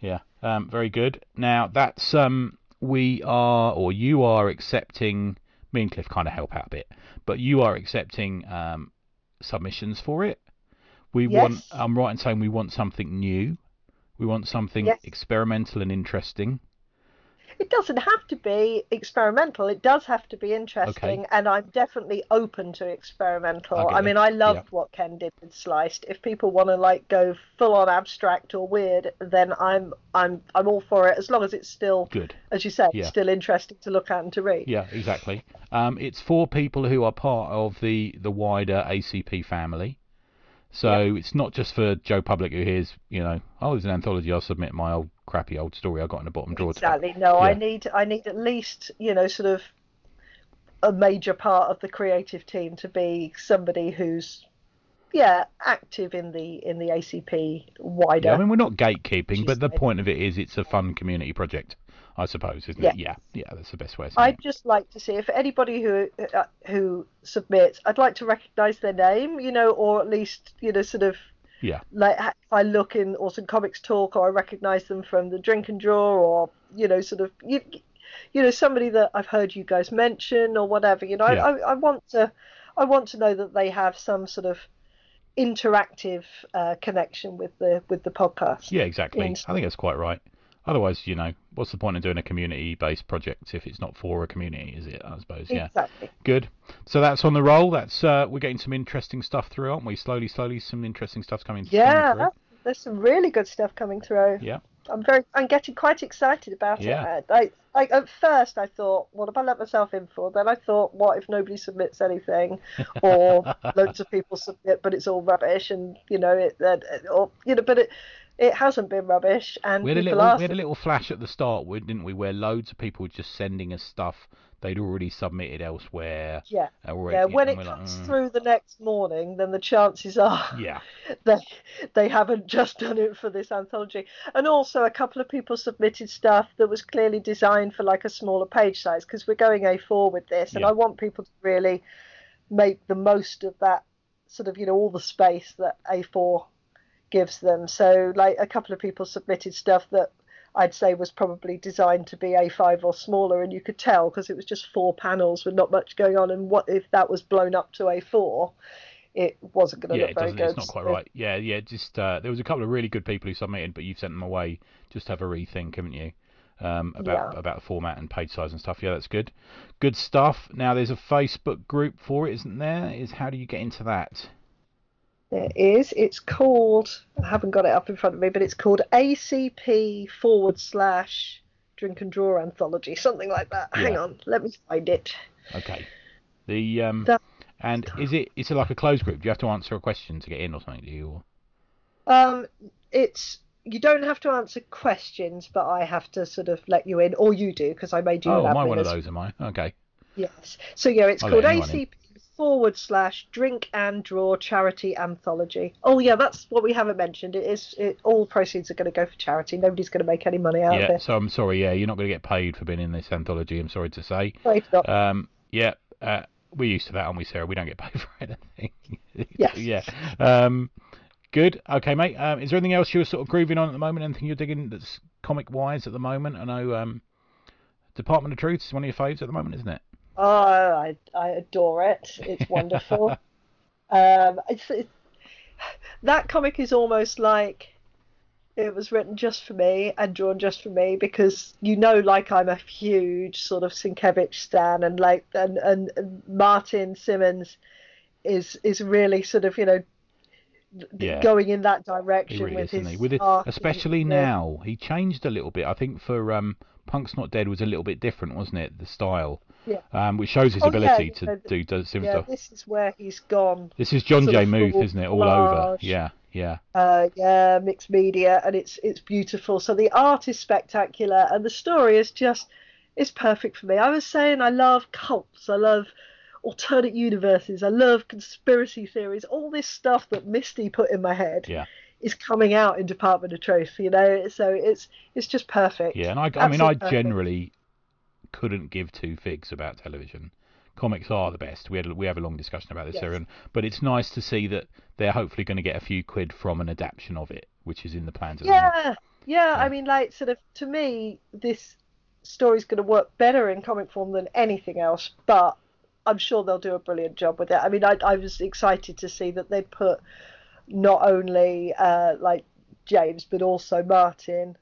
Yeah. Um, very good. Now that's um, we are or you are accepting. Me and Cliff kind of help out a bit, but you are accepting um, submissions for it. We Yes. want. I'm right in saying we want something new. We want something Yes. experimental and interesting. It doesn't have to be experimental. It does have to be interesting, and I'm definitely open to experimental. I I mean, I loved Yeah. what Ken did with Sliced. If people want to like go full on abstract or weird, then I'm I'm I'm all for it as long as it's still, Good. as you said, Yeah. still interesting to look at and to read. Yeah, exactly. Um, it's for people who are part of the the wider ACP family. So it's not just for Joe Public who hears, you know, oh, there's an anthology. I'll submit my old crappy old story I got in the bottom drawer. to." Exactly. No, I need I need at least you know sort of a major part of the creative team to be somebody who's yeah active in the in the ACP wider. Yeah, I mean we're not gatekeeping, but the point of it is it's a fun community project, I suppose, isn't Yeah. it? Yeah, yeah, that's the best way I'd just like to see if anybody who uh, who submits, I'd like to recognise their name, you know, or at least you know sort of. Yeah, like if I look in Awesome Comics Talk or I recognise them from the Drink and Draw or you know sort of you, you know somebody that I've heard you guys mention or whatever. You know, Yeah. I, I I want to I want to know that they have some sort of interactive uh, connection with the with the podcast. yeah, exactly. Yes. I think that's quite right. Otherwise, you know, what's the point of doing a community-based project if it's not for a community? Is it? I suppose. Yeah. Exactly. Good. So that's on the roll. That's uh, we're getting some interesting stuff through, aren't we? Slowly, slowly, some interesting stuff's coming. coming Yeah, through. there's some really good stuff coming through. Yeah. I'm very, I'm getting quite excited about Yeah. it. I, like at first I thought, what have I let myself in for? Then I thought, what if nobody submits anything, or loads of people submit, but it's all rubbish, and you know it, uh, or you know, but it, it hasn't been rubbish, and We had a little we had a little flash at the start, didn't we? Where loads of people were just sending us stuff they'd already submitted elsewhere. yeah, Already, yeah. When it we're like, comes "Mm." through the next morning, then the chances are Yeah, they they haven't just done it for this anthology. And also, a couple of people submitted stuff that was clearly designed for like a smaller page size because we're going A4 with this, and Yeah. I want people to really make the most of that sort of you know all the space that A4 gives them. So, like a couple of people submitted stuff that. I'd say was probably designed to be A5 or smaller, and you could tell because it was just four panels with not much going on. And what if that was blown up to A4? it wasn't going to yeah, look it very doesn't. good. It's not quite right. Yeah, yeah. Just uh, there was a couple of really good people who submitted, but you've sent them away. Just have a rethink, haven't you? Um, about Yeah. about the format and page size and stuff. Yeah, that's good. Good stuff. Now there's a Facebook group for it, isn't there? Is how do you get into that? There is. It's called. I haven't got it up in front of me, but it's called ACP forward slash Drink and Draw Anthology, something like that. Hang on, let me find it. Okay. The um That- and is it is it like a closed group? Do you have to answer a question to get in or something? Do you? Um, it's you don't have to answer questions, but I have to sort of let you in, or you do, because I made you Oh, an am I one of those? Am I? Okay. Yes. So yeah, it's I'll called let anyone in. ACP forward slash Drink and Draw Charity Anthology. Oh yeah, that's what we haven't mentioned. It is. It, all proceeds are going to go for charity. Nobody's going to make any money out of Yeah. it. So I'm sorry. Yeah, you're not going to get paid for being in this anthology. I'm sorry to say. Not. Um, yeah, uh, we're used to that, aren't we, Sarah? We don't get paid for anything. Yes. yeah. Um, good. Okay, mate. Um, is there anything else you're sort of grooving on at the moment? Anything you're digging that's comic wise at the moment? I know um, Department of Truth is one of your faves at the moment, isn't it? Oh, I I adore it. It's wonderful. um, it's, it, that comic is almost like it was written just for me and drawn just for me because you know, like I'm a huge sort of Sienkiewicz stan, and like and, and, and Martin Simmonds is is really sort of you know Yeah. going in that direction really with is, his? With especially and- now, he changed a little bit. I think for um, Punk's Not Dead was a little bit different, wasn't it? The style, Yeah. um, which shows his Oh, ability you to know, do, similar Yeah, stuff. this is where he's gone. This is John J. Muth, isn't it? All over. Yeah, yeah. uh, yeah, mixed media, and it's it's beautiful. So the art is spectacular, and the story is just it's perfect for me. I was saying I love cults, I love alternate universes, I love conspiracy theories. All this stuff that Misty put in my head Yeah. is coming out in Department of Truth. You know, so it's it's just perfect. Yeah, and I, I mean, I perfect. generally couldn't give two figs about television. Comics are the best. We had we have a long discussion about this, Yes. But it's nice to see that they're hopefully going to get a few quid from an adaptation of it, which is in the plans. At the moment. Yeah, yeah. Yeah. I mean, like, sort of, to me, this story's going to work better in comic form than anything else, but I'm sure they'll do a brilliant job with it. I mean, I, I was excited to see that they put not only, uh, like, James, but also Martin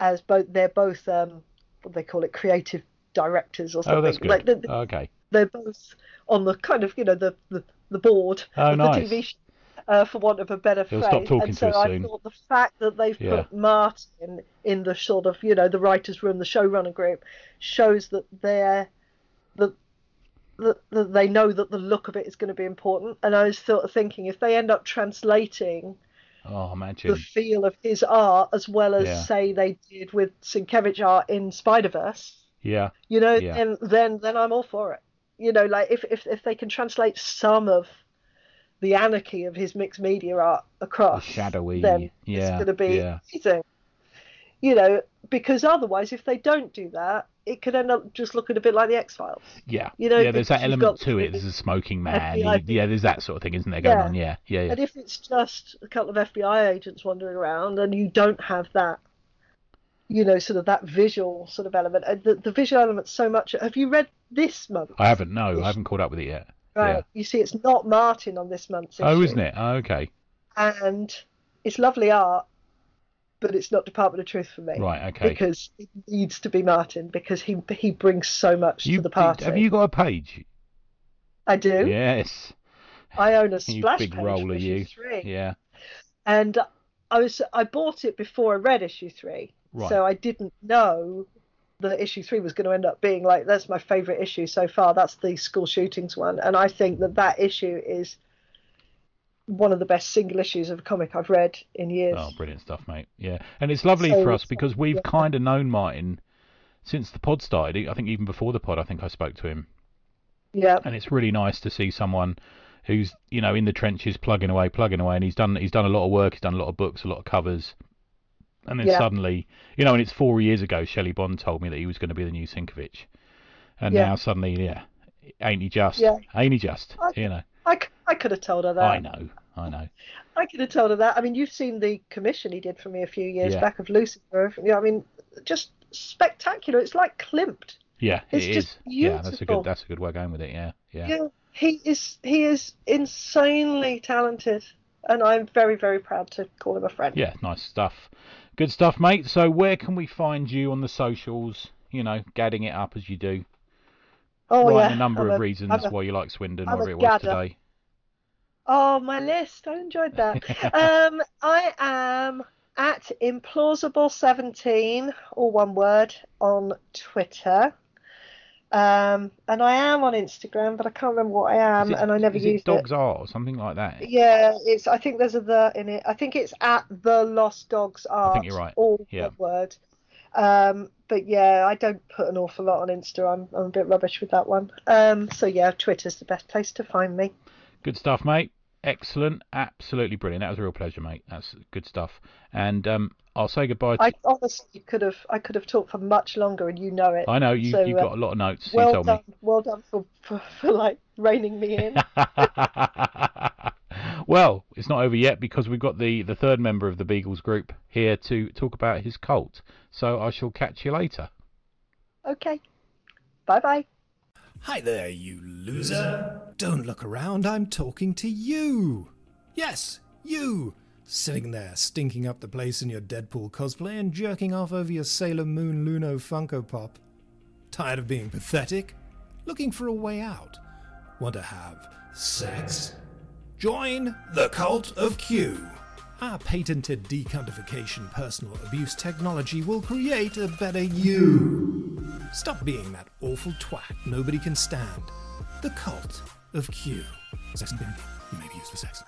as both, they're both, um, what they call it, creative directors or something. Oh, that's good. Like, they- okay. they're both on the kind of, you know, the, the, the board Oh, of nice. the TV show, uh, for want of a better He'll phrase. stop talking and so I soon. thought the fact that they've Yeah. put Martin in the sort of, you know, the writers' room, the showrunner group, shows that they're that that, that they know that the look of it is going to be important. And I was sort of thinking if they end up translating Oh, the feel of his art as well as Yeah. say they did with Sienkiewicz art in Spider Verse, Yeah, you know, Yeah. then then then I'm all for it. You know, like if if if they can translate some of the anarchy of his mixed media art the across, shadowy. then it's going to be yeah. amazing. You know, because otherwise, if they don't do that, it could end up just looking a bit like the X Files. Yeah, You know, yeah. There's that element got to it. There's a smoking man. FBI yeah, there's that sort of thing, isn't there, going Yeah. on? Yeah, yeah, yeah. And if it's just a couple of FBI agents wandering around and you don't have that, you know, sort of that visual sort of element, and the, the visual element so much. Have you read this month? I haven't. No, I haven't caught up with it yet. Right. yeah. You see, it's not Martin on this month's Oh, issue. isn't it? Oh, okay. And it's lovely art, but it's not Department of Truth for me. Right. Okay. Because it needs to be Martin because he he brings so much you to the party. have you got a page? I do. Yes. I own a You splash big page roller, issue you. three. Yeah. And I was I bought it before I read issue three, Right. so I didn't know that issue three was going to end up being like that's my favorite issue so far. That's the school shootings one, and I think that that issue is one of the best single issues of a comic I've read in years. Oh, brilliant stuff, mate. Yeah, and it's lovely So for us because we've yeah. kind of known Martin since the pod started. I think even before the pod, I think I spoke to him, Yeah, and it's really nice to see someone who's you know in the trenches, plugging away, plugging away, and he's done he's done a lot of work. He's done a lot of books, a lot of covers, and then Yeah. suddenly, you know, and it's four years ago. Shelly Bond told me that he was going to be the new Sienkiewicz, and Yeah. now suddenly, yeah, ain't he just? Yeah. Ain't he just? I- You know, I, I could have told her that. I know, I know. I could have told her that. I mean, you've seen the commission he did for me a few years Yeah. back of Lucifer. Yeah, I mean, just spectacular. It's like Klimt. Yeah, It's it just is. Yeah, that's a good that's a good way of going with it. Yeah, yeah. Yeah. He is he is insanely talented, and I'm very very proud to call him a friend. Yeah, nice stuff. Good stuff, mate. So where can we find you on the socials? You know, gadding it up as you do. Oh yeah, a number I'm of a- reasons I'm a- why you like Swindon, I'm a it was today. Oh, my list. I enjoyed that. um, I am at implausible17, all one word, on Twitter. Um, and I am on Instagram, but I can't remember what I am, it- and I never is it used Dogs are or something like that? Yeah, it's. I think there's a the in it. I think it's at the Lost Dogs Art. you're right. All Yeah. one word. Um, but yeah, I don't put an awful lot on Insta. I'm, I'm a bit rubbish with that one. Um, so yeah, Twitter's the best place to find me. Good stuff, mate. Excellent. Absolutely brilliant. That was a real pleasure, mate. That's good stuff. And um, I'll say goodbye. To... I honestly could have I could have talked for much longer, and you know it. I know you, So, you've uh, got a lot of notes. well done, me. well done for, for, for like reining me in. well, it's not over yet because we've got the, the third member of the Beagles group here to talk about his cult. So I shall catch you later. okay, bye bye. Hi there, you loser. Don't look around, I'm talking to you. Yes, you. Sitting there, stinking up the place in your Deadpool cosplay and jerking off over your Sailor Moon Luna Funko Pop. Tired of being pathetic? Looking for a way out? Want to have sex? Join the Cult of Q. Our patented decuntification personal abuse technology will create a better you. Stop being that awful twat nobody can stand. The Cult of Q. Sex and you may be used for sex.